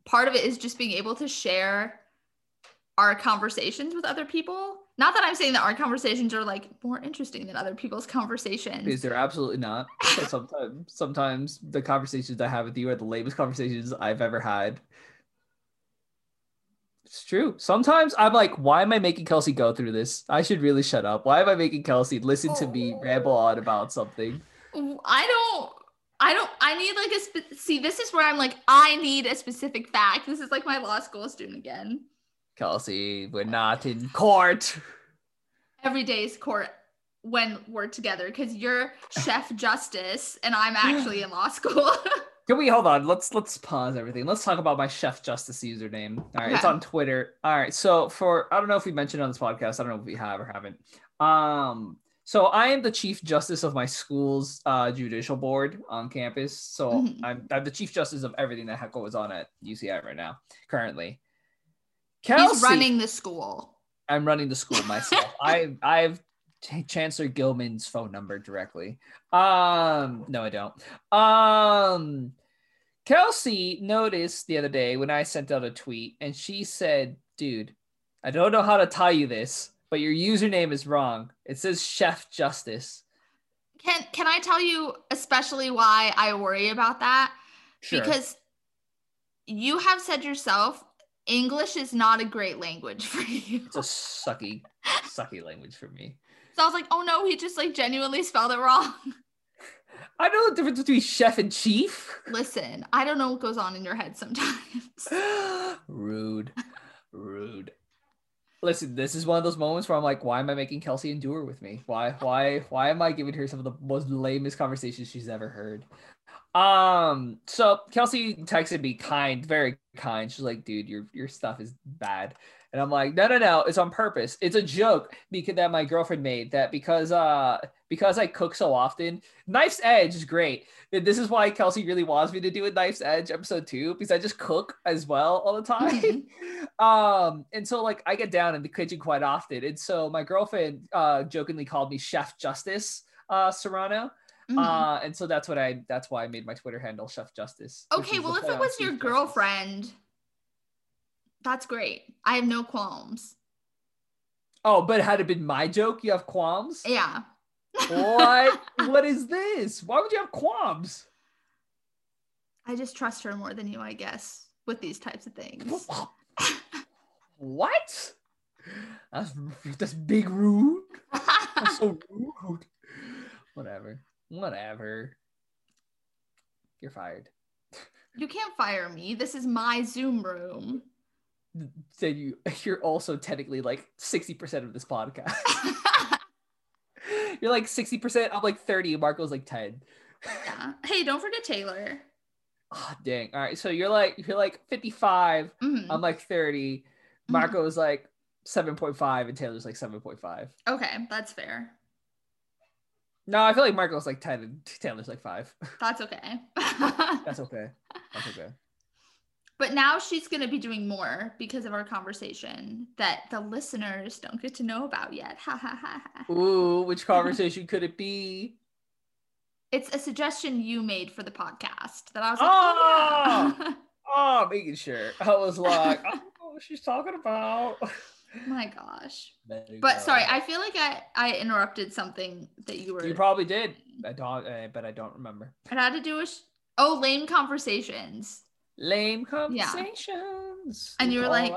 part of it is just being able to share our conversations with other people. Not that I'm saying that our conversations are like more interesting than other people's conversations. Is there absolutely not? Sometimes sometimes the conversations I have with you are the lamest conversations I've ever had. It's true. Sometimes I'm like, why am I making Kelsey go through this? I should really shut up. Why am I making Kelsey listen to me oh. ramble on about something? I don't I don't I need like a spe- see this is where I'm like I need a specific fact. This is like my law school student again. Kelsey, we're not in court. Every day is court when we're together because you're chef justice and I'm actually in law school. Can we hold on? Let's let's pause everything. Let's talk about my Chef Justice username. All right, it's on Twitter. All right, so for I don't know if we mentioned on this podcast. I don't know if we have or haven't. Um, so I am the chief justice of my school's uh, judicial board on campus. So Mhm. I'm I'm the chief justice of everything that goes on at UCI right now, currently. He's Kelsey, running the school. I'm running the school myself. I I've Ch- Chancellor Gillman's phone number directly. Um, no, I don't. Um, Kelsey noticed the other day when I sent out a tweet, and she said, "Dude, I don't know how to tell you this, but your username is wrong. It says Chef Justice." Can can I tell you especially why I worry about that? Sure. Because you have said yourself English is not a great language for you. it's a sucky, sucky language for me. So I was like, oh no, he just like genuinely spelled it wrong. I know the difference between chef and chief. Listen, I don't know what goes on in your head sometimes. rude, rude. Listen, this is one of those moments where I'm like, why am I making Kelsey endure with me? Why, why, why am I giving her some of the most lamest conversations she's ever heard? Um, so Kelsey texted me kind, very kind. She's like, dude, your your stuff is bad. And I'm like, no, no, no, it's on purpose. It's a joke because that my girlfriend made that because uh because I cook so often, Knife's Edge is great. And this is why Kelsey really wants me to do a Knife's Edge episode two, because I just cook as well all the time. Mhm. um, and so like I get down in the kitchen quite often. And so my girlfriend uh jokingly called me Chef Justice uh Serrano. Mhm. Uh, and so that's what I that's why I made my Twitter handle Chef Justice. okay, well, if it was your Justice. girlfriend, that's great. I have no qualms. Oh, but had it been my joke, you have qualms? Yeah. what? what is this? Why would you have qualms? I just trust her more than you, I guess, with these types of things. what? That's that's big rude. That's so rude. Whatever. Whatever. you're fired. You can't fire me. This is my Zoom room. So you you're also technically like 60% of this podcast. you're like 60%, I'm like 30, Marco's like 10. yeah. Hey, don't forget Taylor. Oh, dang. All right. So you're like you're like 55. Mhm. I'm like 30. Marco's like 7.5 and Taylor's like 7.5. Okay, that's fair. No, I feel like Marco's like 10 and Taylor's like 5. That's okay. That's okay. That's okay. but now she's going to be doing more because of our conversation that the listeners don't get to know about yet. Ha ha ha ha. Ooh, which conversation could it be? It's a suggestion you made for the podcast that I was like, ah! oh, yeah. Oh, making sure. I was like, what she's talking about. My gosh. You But go. sorry, I feel like I, I interrupted something that you were. you probably did. I don't, uh, but I don't remember. It had to do with. Oh, lame conversations. Lame conversations. And you were like-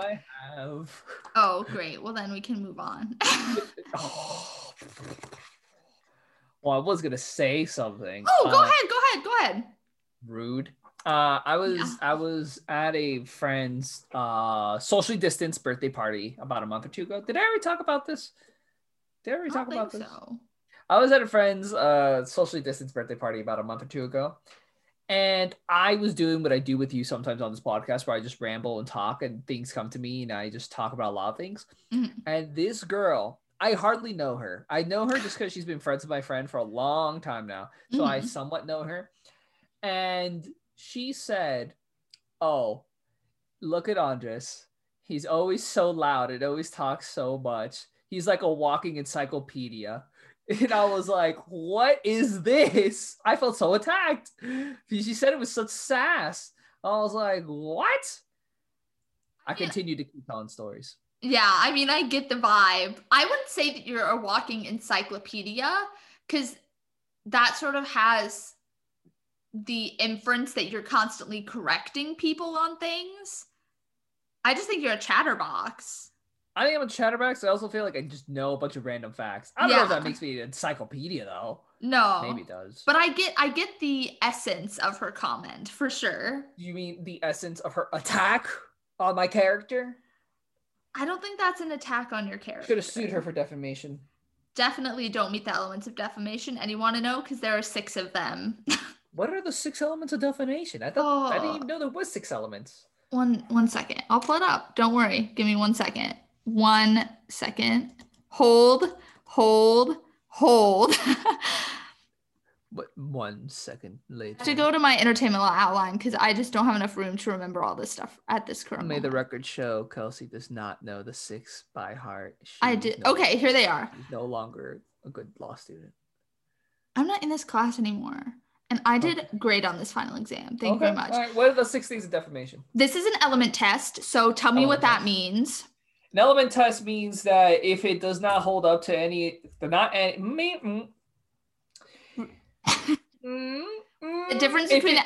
Oh, great. Well, then we can move on. Oh. Well, I was gonna say something. oh, go Uh, ahead. Go ahead. Go ahead. rude. Uh, I was Yeah. I was at a friend's uh socially distanced birthday party about a month or two ago. Did I already talk about this? Did I I already don't talk about this? so. I was at a friend's uh socially distanced birthday party about a month or two ago. And I was doing what I do with you sometimes on this podcast where I just ramble and talk and things come to me and I just talk about a lot of things. Mhm. And this girl, I hardly know her. I know her just because she's been friends with my friend for a long time now. So I Mhm. somewhat know her. And she said, Oh, look at Andres. He's always so loud and always talks so much. He's like a walking encyclopedia. And I was like, What is this? I felt so attacked. She said it was such sass. I was like, What? I I mean- continued to keep telling stories. Yeah, I mean, I get the vibe. I wouldn't say that you're a walking encyclopedia because that sort of has the inference that you're constantly correcting people on things. I just think you're a chatterbox. I think I'm a chatterbox. I also feel like I just know a bunch of random facts. I don't know if that makes me an encyclopedia though. No. Maybe it does. But I get I get the essence of her comment for sure. you mean the essence of her attack on my character? I don't think that's an attack on your character. Should have sued her for defamation. Definitely don't meet the elements of defamation. And you want to know? Because there are six of them. What are the six elements of defamation? I thought I didn't Oh. even know there was six elements. one one second. I'll pull it up. Don't worry. Give me one second. One second. Hold, hold, hold. But one second later. to go to my entertainment law outline because I just don't have enough room to remember all this stuff at this current moment. May the record show Kelsey does not know the six by heart. I did. no- Okay, here they are. She's no longer a good law student. I'm not in this class anymore. And I did Okay. great on this final exam. Thank you very much. All right. What are the six things of defamation? This is an element test. So tell me Element what that test. means. An element test means that if it does not hold up to any, the not any, me, mm, mm, The difference between it,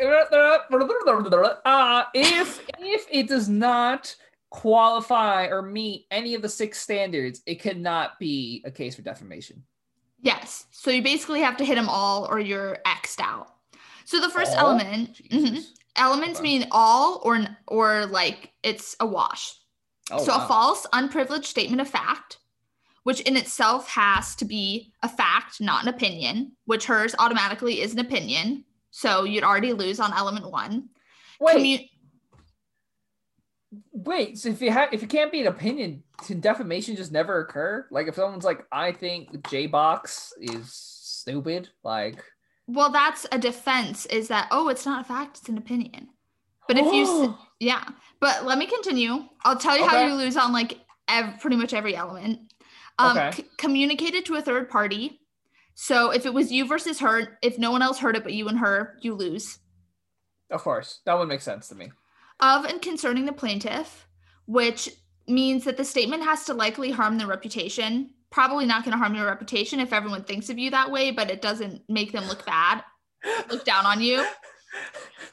uh, if if it does not qualify or meet any of the six standards, it cannot be a case for defamation. Yes. So you basically have to hit them all or you're X'd out. So the first All? element, mhm. Elements Okay. mean all or or like it's a wash. Oh, so wow. a false, unprivileged statement of fact, which in itself has to be a fact, not an opinion, which hers automatically is an opinion. So you'd already lose on element one. Wait, wait. So if you have, if it can't be an opinion, can defamation just never occur? Like if someone's like, I think J Box is stupid, like. well, that's a defense is that, oh, it's not a fact, it's an opinion. But if you, yeah, but let me continue. I'll tell you how you lose on like ev- pretty much every element. Um, Okay. c- communicated to a third party. So if it was you versus her, if no one else heard it but you and her, you lose. Of course, that would make sense to me. Of and concerning the plaintiff, which means that the statement has to likely harm their reputation. Probably not going to harm your reputation if everyone thinks of you that way, but it doesn't make them look bad, look down on you.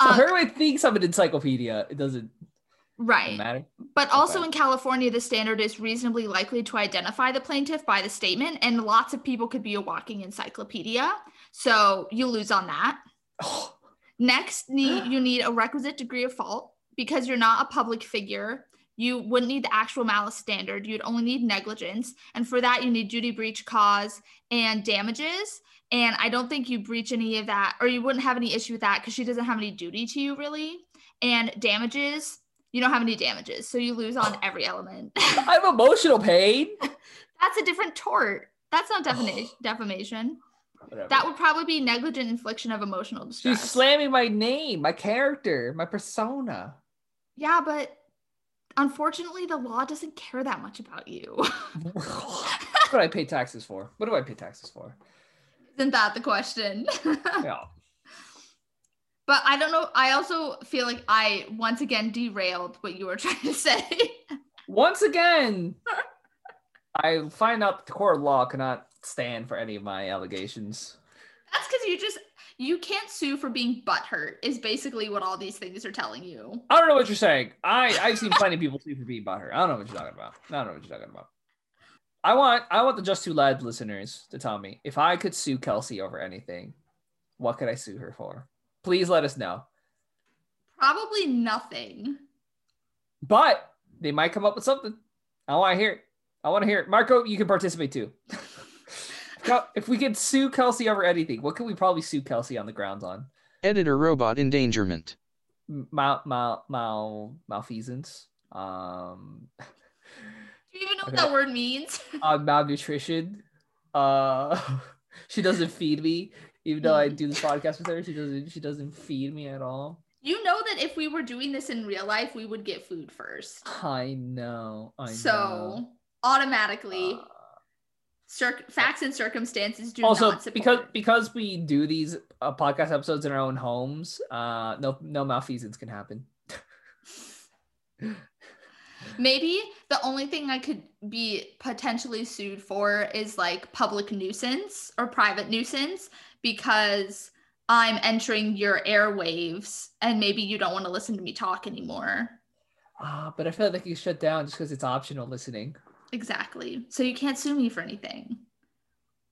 So Um, everyone thinks I'm an encyclopedia. It doesn't Right. matter. But also in California, the standard is reasonably likely to identify the plaintiff by the statement, and lots of people could be a walking encyclopedia. So you lose on that. Next, need you need a requisite degree of fault because you're not a public figure. You wouldn't need the actual malice standard. You'd only need negligence, and for that, you need duty, breach, cause, and damages. And I don't think you breach any of that, or you wouldn't have any issue with that because she doesn't have any duty to you really. And damages, you don't have any damages, so you lose on every element. I have emotional pain. That's a different tort. That's not defamation. defamation. Whatever. That would probably be negligent infliction of emotional distress. She's slamming my name, my character, my persona. yeah, but unfortunately, the law doesn't care that much about you. what do I pay taxes for? What do I pay taxes for? Isn't that the question? Yeah. but I don't know. I also feel like I once again derailed what you were trying to say. Once again, I find out the court of law cannot stand for any of my allegations. That's because you just you can't sue for being butthurt. Is basically what all these things are telling you. I don't know what you're saying. I I've seen plenty of people sue for being butthurt. I don't know what you're talking about. I don't know what you're talking about. I want I want the Just Two Lads listeners to tell me if I could sue Kelsey over anything, what could I sue her for? Please let us know. Probably nothing. But they might come up with something. I want to hear it. I want to hear it. Marco, you can participate too. Kel- if we could sue Kelsey over anything, what could we probably sue Kelsey on the grounds on? Editor robot endangerment. Mal mal mal malfeasance. Um, Do you even know what that word means? uh, malnutrition. Uh, she doesn't feed me, even though I do this podcast with her. She doesn't. She doesn't feed me at all. You know that if we were doing this in real life, we would get food first. I know. I so know. automatically, Uh, circ- facts and circumstances do also because because we do these uh, podcast episodes in our own homes uh no no malfeasance can happen. Maybe the only thing I could be potentially sued for is like public nuisance or private nuisance because I'm entering your airwaves and maybe you don't want to listen to me talk anymore. uh, but i feel like you shut down just because it's optional listening Exactly. So you can't sue me for anything.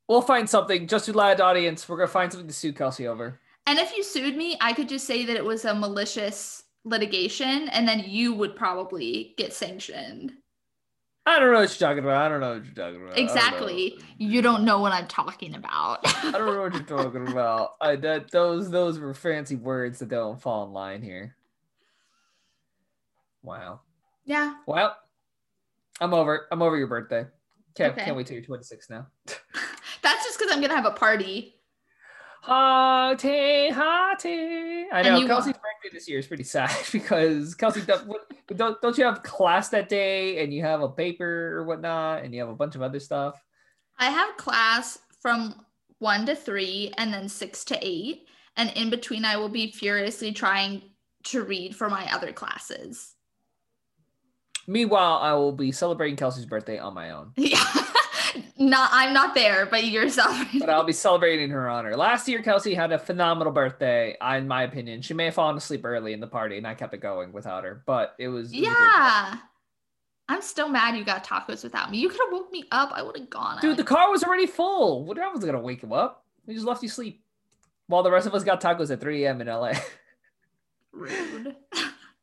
we'll find something just to lad audience we're gonna find something to sue kelsey over And if you sued me, I could just say that it was a malicious litigation and then you would probably get sanctioned. i don't know what you're talking about i don't know what you're talking about I don't. Exactly. You don't know what I'm talking about. I don't know what you're talking about. I that those those were fancy words that don't fall in line here. Wow. yeah. Well, I'm over. I'm over your birthday. Can't Okay. can't wait till you're 26 now. That's just because I'm going to have a party. Hotty, hotty. I know Kelsey's birthday this year is pretty sad because Kelsey don't don't you have class that day and you have a paper or whatnot and you have a bunch of other stuff. I have class from one to three and then six to eight. And in between, I will be furiously trying to read for my other classes. Meanwhile, I will be celebrating Kelsey's birthday on my own. Yeah. not, I'm not there, but you're celebrating. but I'll be celebrating her honor. Last year, Kelsey had a phenomenal birthday, in my opinion. She may have fallen asleep early in the party, and I kept it going without her. But it was, it was a great time. yeah. I'm still mad you got tacos without me. You could have woke me up. I would have gone. dude. out. The car was already full. What I was gonna wake him up? We just left you sleep, while the rest of us got tacos at 3 a.m. in LA. Rude.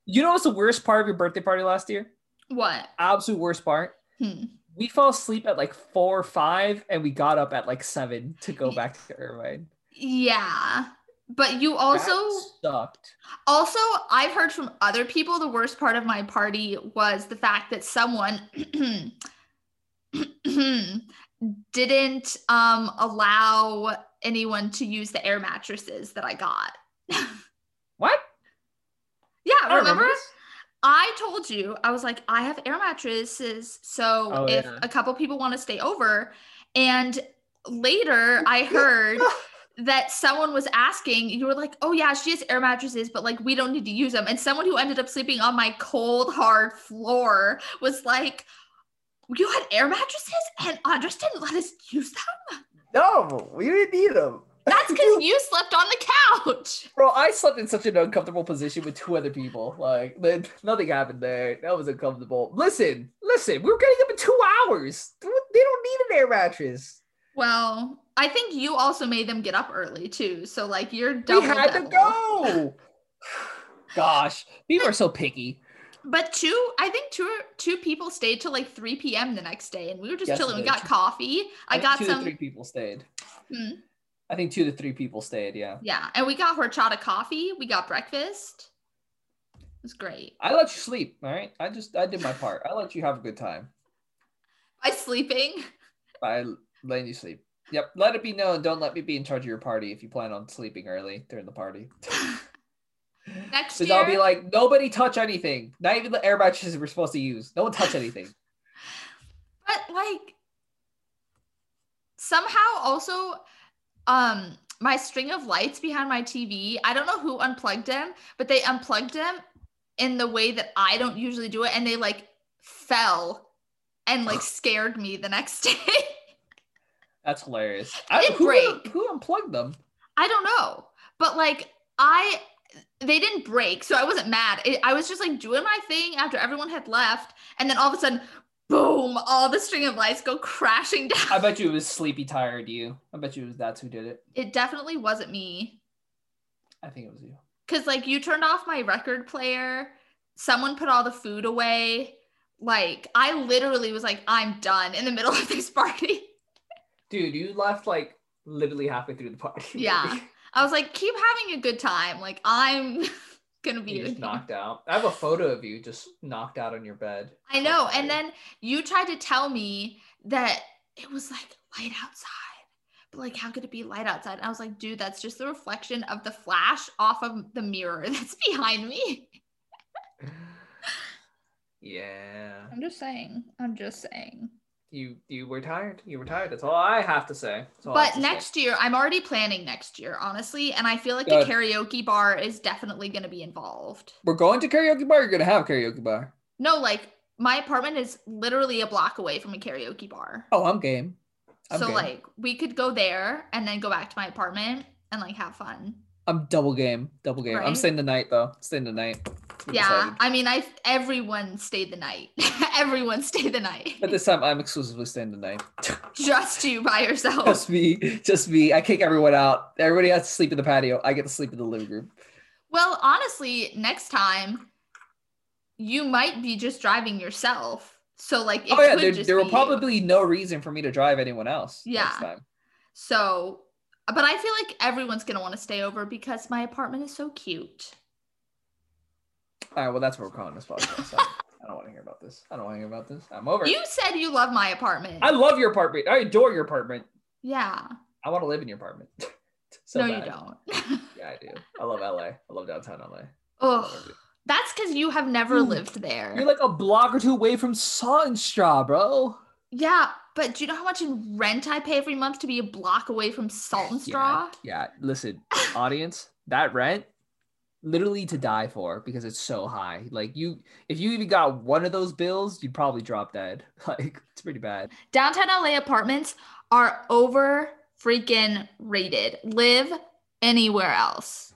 you know what's the worst part of your birthday party last year? What? Absolute worst part. Hmm. We fell asleep at like four or five, and we got up at like seven to go back to Irvine. Yeah. But you also That sucked. Also, I've heard from other people the worst part of my party was the fact that someone didn't um, allow anyone to use the air mattresses that I got. What? Yeah, don't remember? I told you, I was like, I have air mattresses. So Oh, if yeah. a couple people want to stay over, and later I heard that someone was asking, you were like, oh yeah, she has air mattresses, but like we don't need to use them. And someone who ended up sleeping on my cold, hard floor was like, you had air mattresses and Andres didn't let us use them? No, we didn't need them. That's because you slept on the couch. Bro, I slept in such an uncomfortable position with two other people. Like, nothing happened there. That was uncomfortable. Listen, listen, we were getting up in two hours. They don't need an air mattress. Well, I think you also made them get up early too. So like you're done. We had to go. Gosh, people are so picky. But two, I think two two people stayed till like 3 p.m. the next day, and we were just Yes, chilling. We got coffee. I think got two some. three people stayed. Hmm. I think two to three people stayed. Yeah, Yeah, and we got horchata coffee. We got breakfast. It was great. I let you sleep. All right, I just I did my part. I let you have a good time By sleeping. by letting you sleep. Yep, let it be known. Don't let me be in charge of your party if you plan on sleeping early during the party. Next Because year, I'll be like, nobody touch anything. Not even the air mattresses we're supposed to use. No one touch anything. but like somehow also, um, my string of lights behind my TV. I don't know who unplugged them, but they unplugged them in the way that I don't usually do it, and they like fell and like scared me the next day. That's hilarious. didn't who, break. Who unplugged them? I don't know, but like I, they didn't break, so I wasn't mad. It, I was just like doing my thing after everyone had left, and then all of a sudden, boom! All the string of lights go crashing down. I bet you it was sleepy tired you. I bet you it was that's who did it. It definitely wasn't me, I think it was you. cause like you turned off my record player. Someone put all the food away. Like I literally was like, I'm done in the middle of this party. Dude, you left like literally halfway through the party. Yeah. I was like, keep having a good time. Like I'm gonna be. just knocked out. I have a photo of you just knocked out on your bed. I know. tired. And then you tried to tell me that it was like light outside. But like, how could it be light outside? And I was like, dude, that's just the reflection of the flash off of the mirror that's behind me. Yeah. I'm just saying. I'm just saying. You you were tired. You were tired. That's all I have to say. That's all I have But to say. next year, I'm already planning next year, honestly. And I feel like Good. the karaoke bar is definitely going to be involved. we're going to karaoke bar. You're gonna have a karaoke bar. No, like my apartment is literally a block away from a karaoke bar. Oh, I'm game. I'm so game. like we could go there and then go back to my apartment and like have fun. I'm double game. Double game. I'm staying the night though. Staying the night. Yeah. I mean, I everyone stayed the night. everyone stayed the night. But this time I'm exclusively staying the night. Just you by yourself. just me. Just me. I kick everyone out. Everybody has to sleep in the patio. I get to sleep in the living room. Well, honestly, next time you might be just driving yourself. So like, it oh yeah, could there, just there will probably no reason for me to drive anyone else. Yeah. Next time. So, but I feel like everyone's gonna want to stay over because my apartment is so cute. All right. Well, that's what we're calling this podcast. I, I don't want to hear about this. I don't want to hear about this. I'm over. it. You said you love my apartment. I love your apartment. I adore your apartment. yeah. I want to live in your apartment. so no, bad. you don't. Yeah, I do. I love LA. I love downtown LA. oh, that's because you have never Dude, lived there. You're like a block or two away from Salt and Straw, bro. Yeah, but do you know how much in rent I pay every month to be a block away from Salt and Straw? Yeah, yeah. Listen, audience, that rent literally to die for because it's so high. Like you, if you even got one of those bills, you'd probably drop dead. Like it's pretty bad. Downtown LA apartments are over freaking rated. Live anywhere else.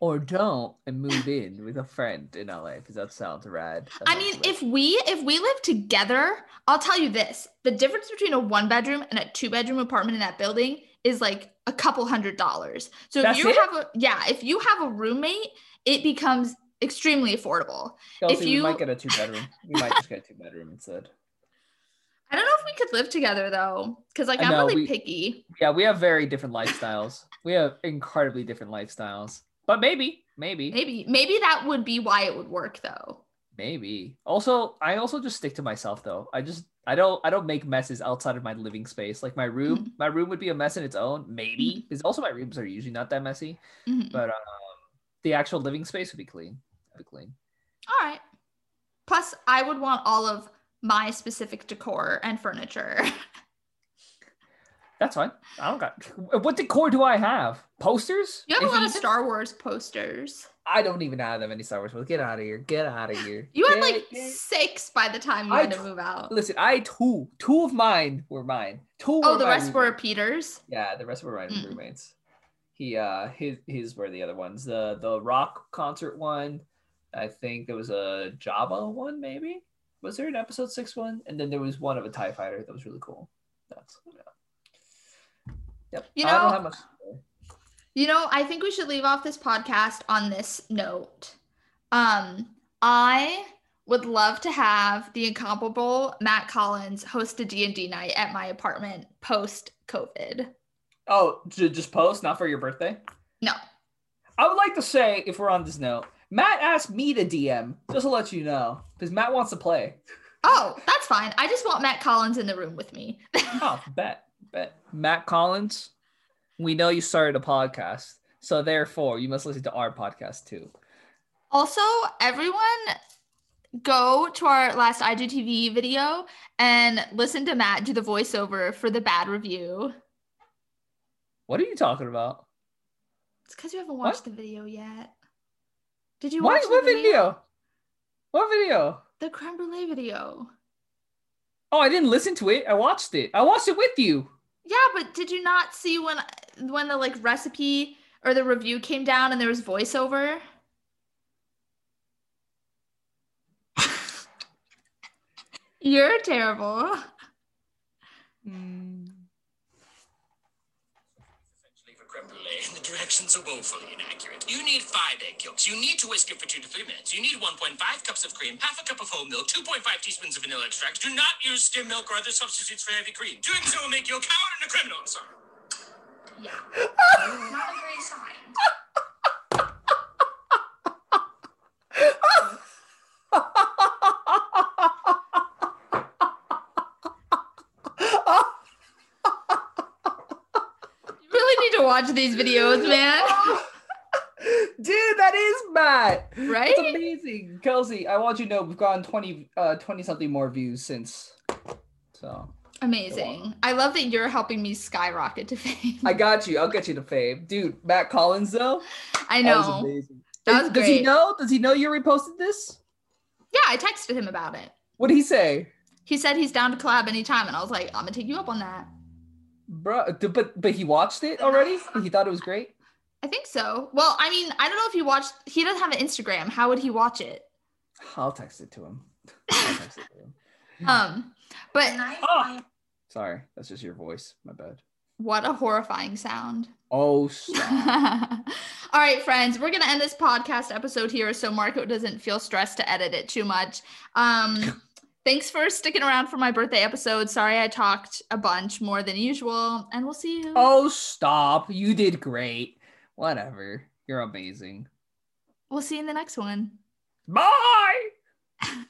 Or don't and move in with a friend in LA because that sounds rad. That I mean, if we if we live together, I'll tell you this: the difference between a one bedroom and a two bedroom apartment in that building is like a couple hundred dollars. So That's if you it? have a yeah, if you have a roommate, it becomes extremely affordable. Kelsey, if we you- might get a two bedroom. We might just get a two bedroom instead. I don't know if we could live together though, because like I'm know, really we- picky. Yeah, we have very different lifestyles. We have incredibly different lifestyles. But maybe, maybe, Maybe maybe that would be why it would work though. Maybe. Also, I also just stick to myself though. I just I don't I don't make messes outside of my living space. Like my room, Mhm. my room would be a mess in its own, maybe. Because also my rooms are usually not that messy. Mhm. But um the actual living space would be clean. Would be clean. All right. Plus, I would want all of my specific decor and furniture. That's fine. I don't got what decor do I have? Posters? You have a If lot of? Star Wars posters. I don't even have that many Star Wars. posters. Get out of here. Get out of here. You had like six by the time you I had to t- move out. Listen, I two. Two of mine were mine. Two. Oh, the rest were. Peter's. Yeah, the rest were my Mm. roommates. He uh his his were the other ones. The the rock concert one. I think there was a Jabba one, maybe. Was there an episode six one? And then there was one of a TIE fighter that was really cool. That's yeah. Yep. You I don't know- have much. to say. You know, I think we should leave off this podcast on this note. Um, I would love to have the incomparable Matt Collins host a D&D night at my apartment post COVID. Oh, j- just post, not for your birthday. No. I would like to say, if we're on this note, Matt asked me to DM, just to let you know, because Matt wants to play. Oh, that's fine. I just want Matt Collins in the room with me. Oh, bet, bet. Matt Collins, we know you started a podcast, so therefore you must listen to our podcast too. Also, everyone go to our last IGTV video and listen to Matt do the voiceover for the bad review. What are you talking about? It's because you haven't What? watched the video yet. Did you What? watch the What video? What video? The creme brulee video. Oh, I didn't listen to it. I watched it. I watched it with you. Yeah, but did you not see when when the like recipe or the review came down and there was voiceover? You're terrible. Hmm. essentially for creme the directions are woefully inaccurate. You need five egg yolks. You need to whisk it for two to three minutes. You need 1.5 cups of cream, half a cup of whole milk, 2.5 teaspoons of vanilla extract. Do not use skim milk or other substitutes for heavy cream. Doing so will make you a coward and a criminal. I'm sorry. Yeah. Not a great sign. You really need to watch these videos, man. Dude, that is Matt. Right? It's amazing. Kelsey, I want you to know we've gotten 20 uh 20 something more views since. So Amazing. I love that you're helping me skyrocket to fame. I got you. I'll get you to fame. Dude, Matt Collins though. I That was know. amazing. That was Does he know? Does he know you reposted this? Yeah, I texted him about it. What did he say? He said he's down to collab anytime, and I was like, I'm gonna take you up on that. Bro, but but he watched it already? He thought it was great? I think so. Well, I mean, I don't know if he watched. He doesn't have an Instagram. How would he watch it? I'll text it to him. I'll text it to him. Um, but Oh. Sorry, that's just your voice. My bad. what a horrifying sound. Oh, stop. All right, friends, we're gonna end this podcast episode here so Marco doesn't feel stressed to edit it too much. Um, thanks for sticking around for my birthday episode. Sorry I talked a bunch more than usual, and we'll see you. oh, stop. You did great. Whatever. You're amazing. We'll see you in the next one. Bye.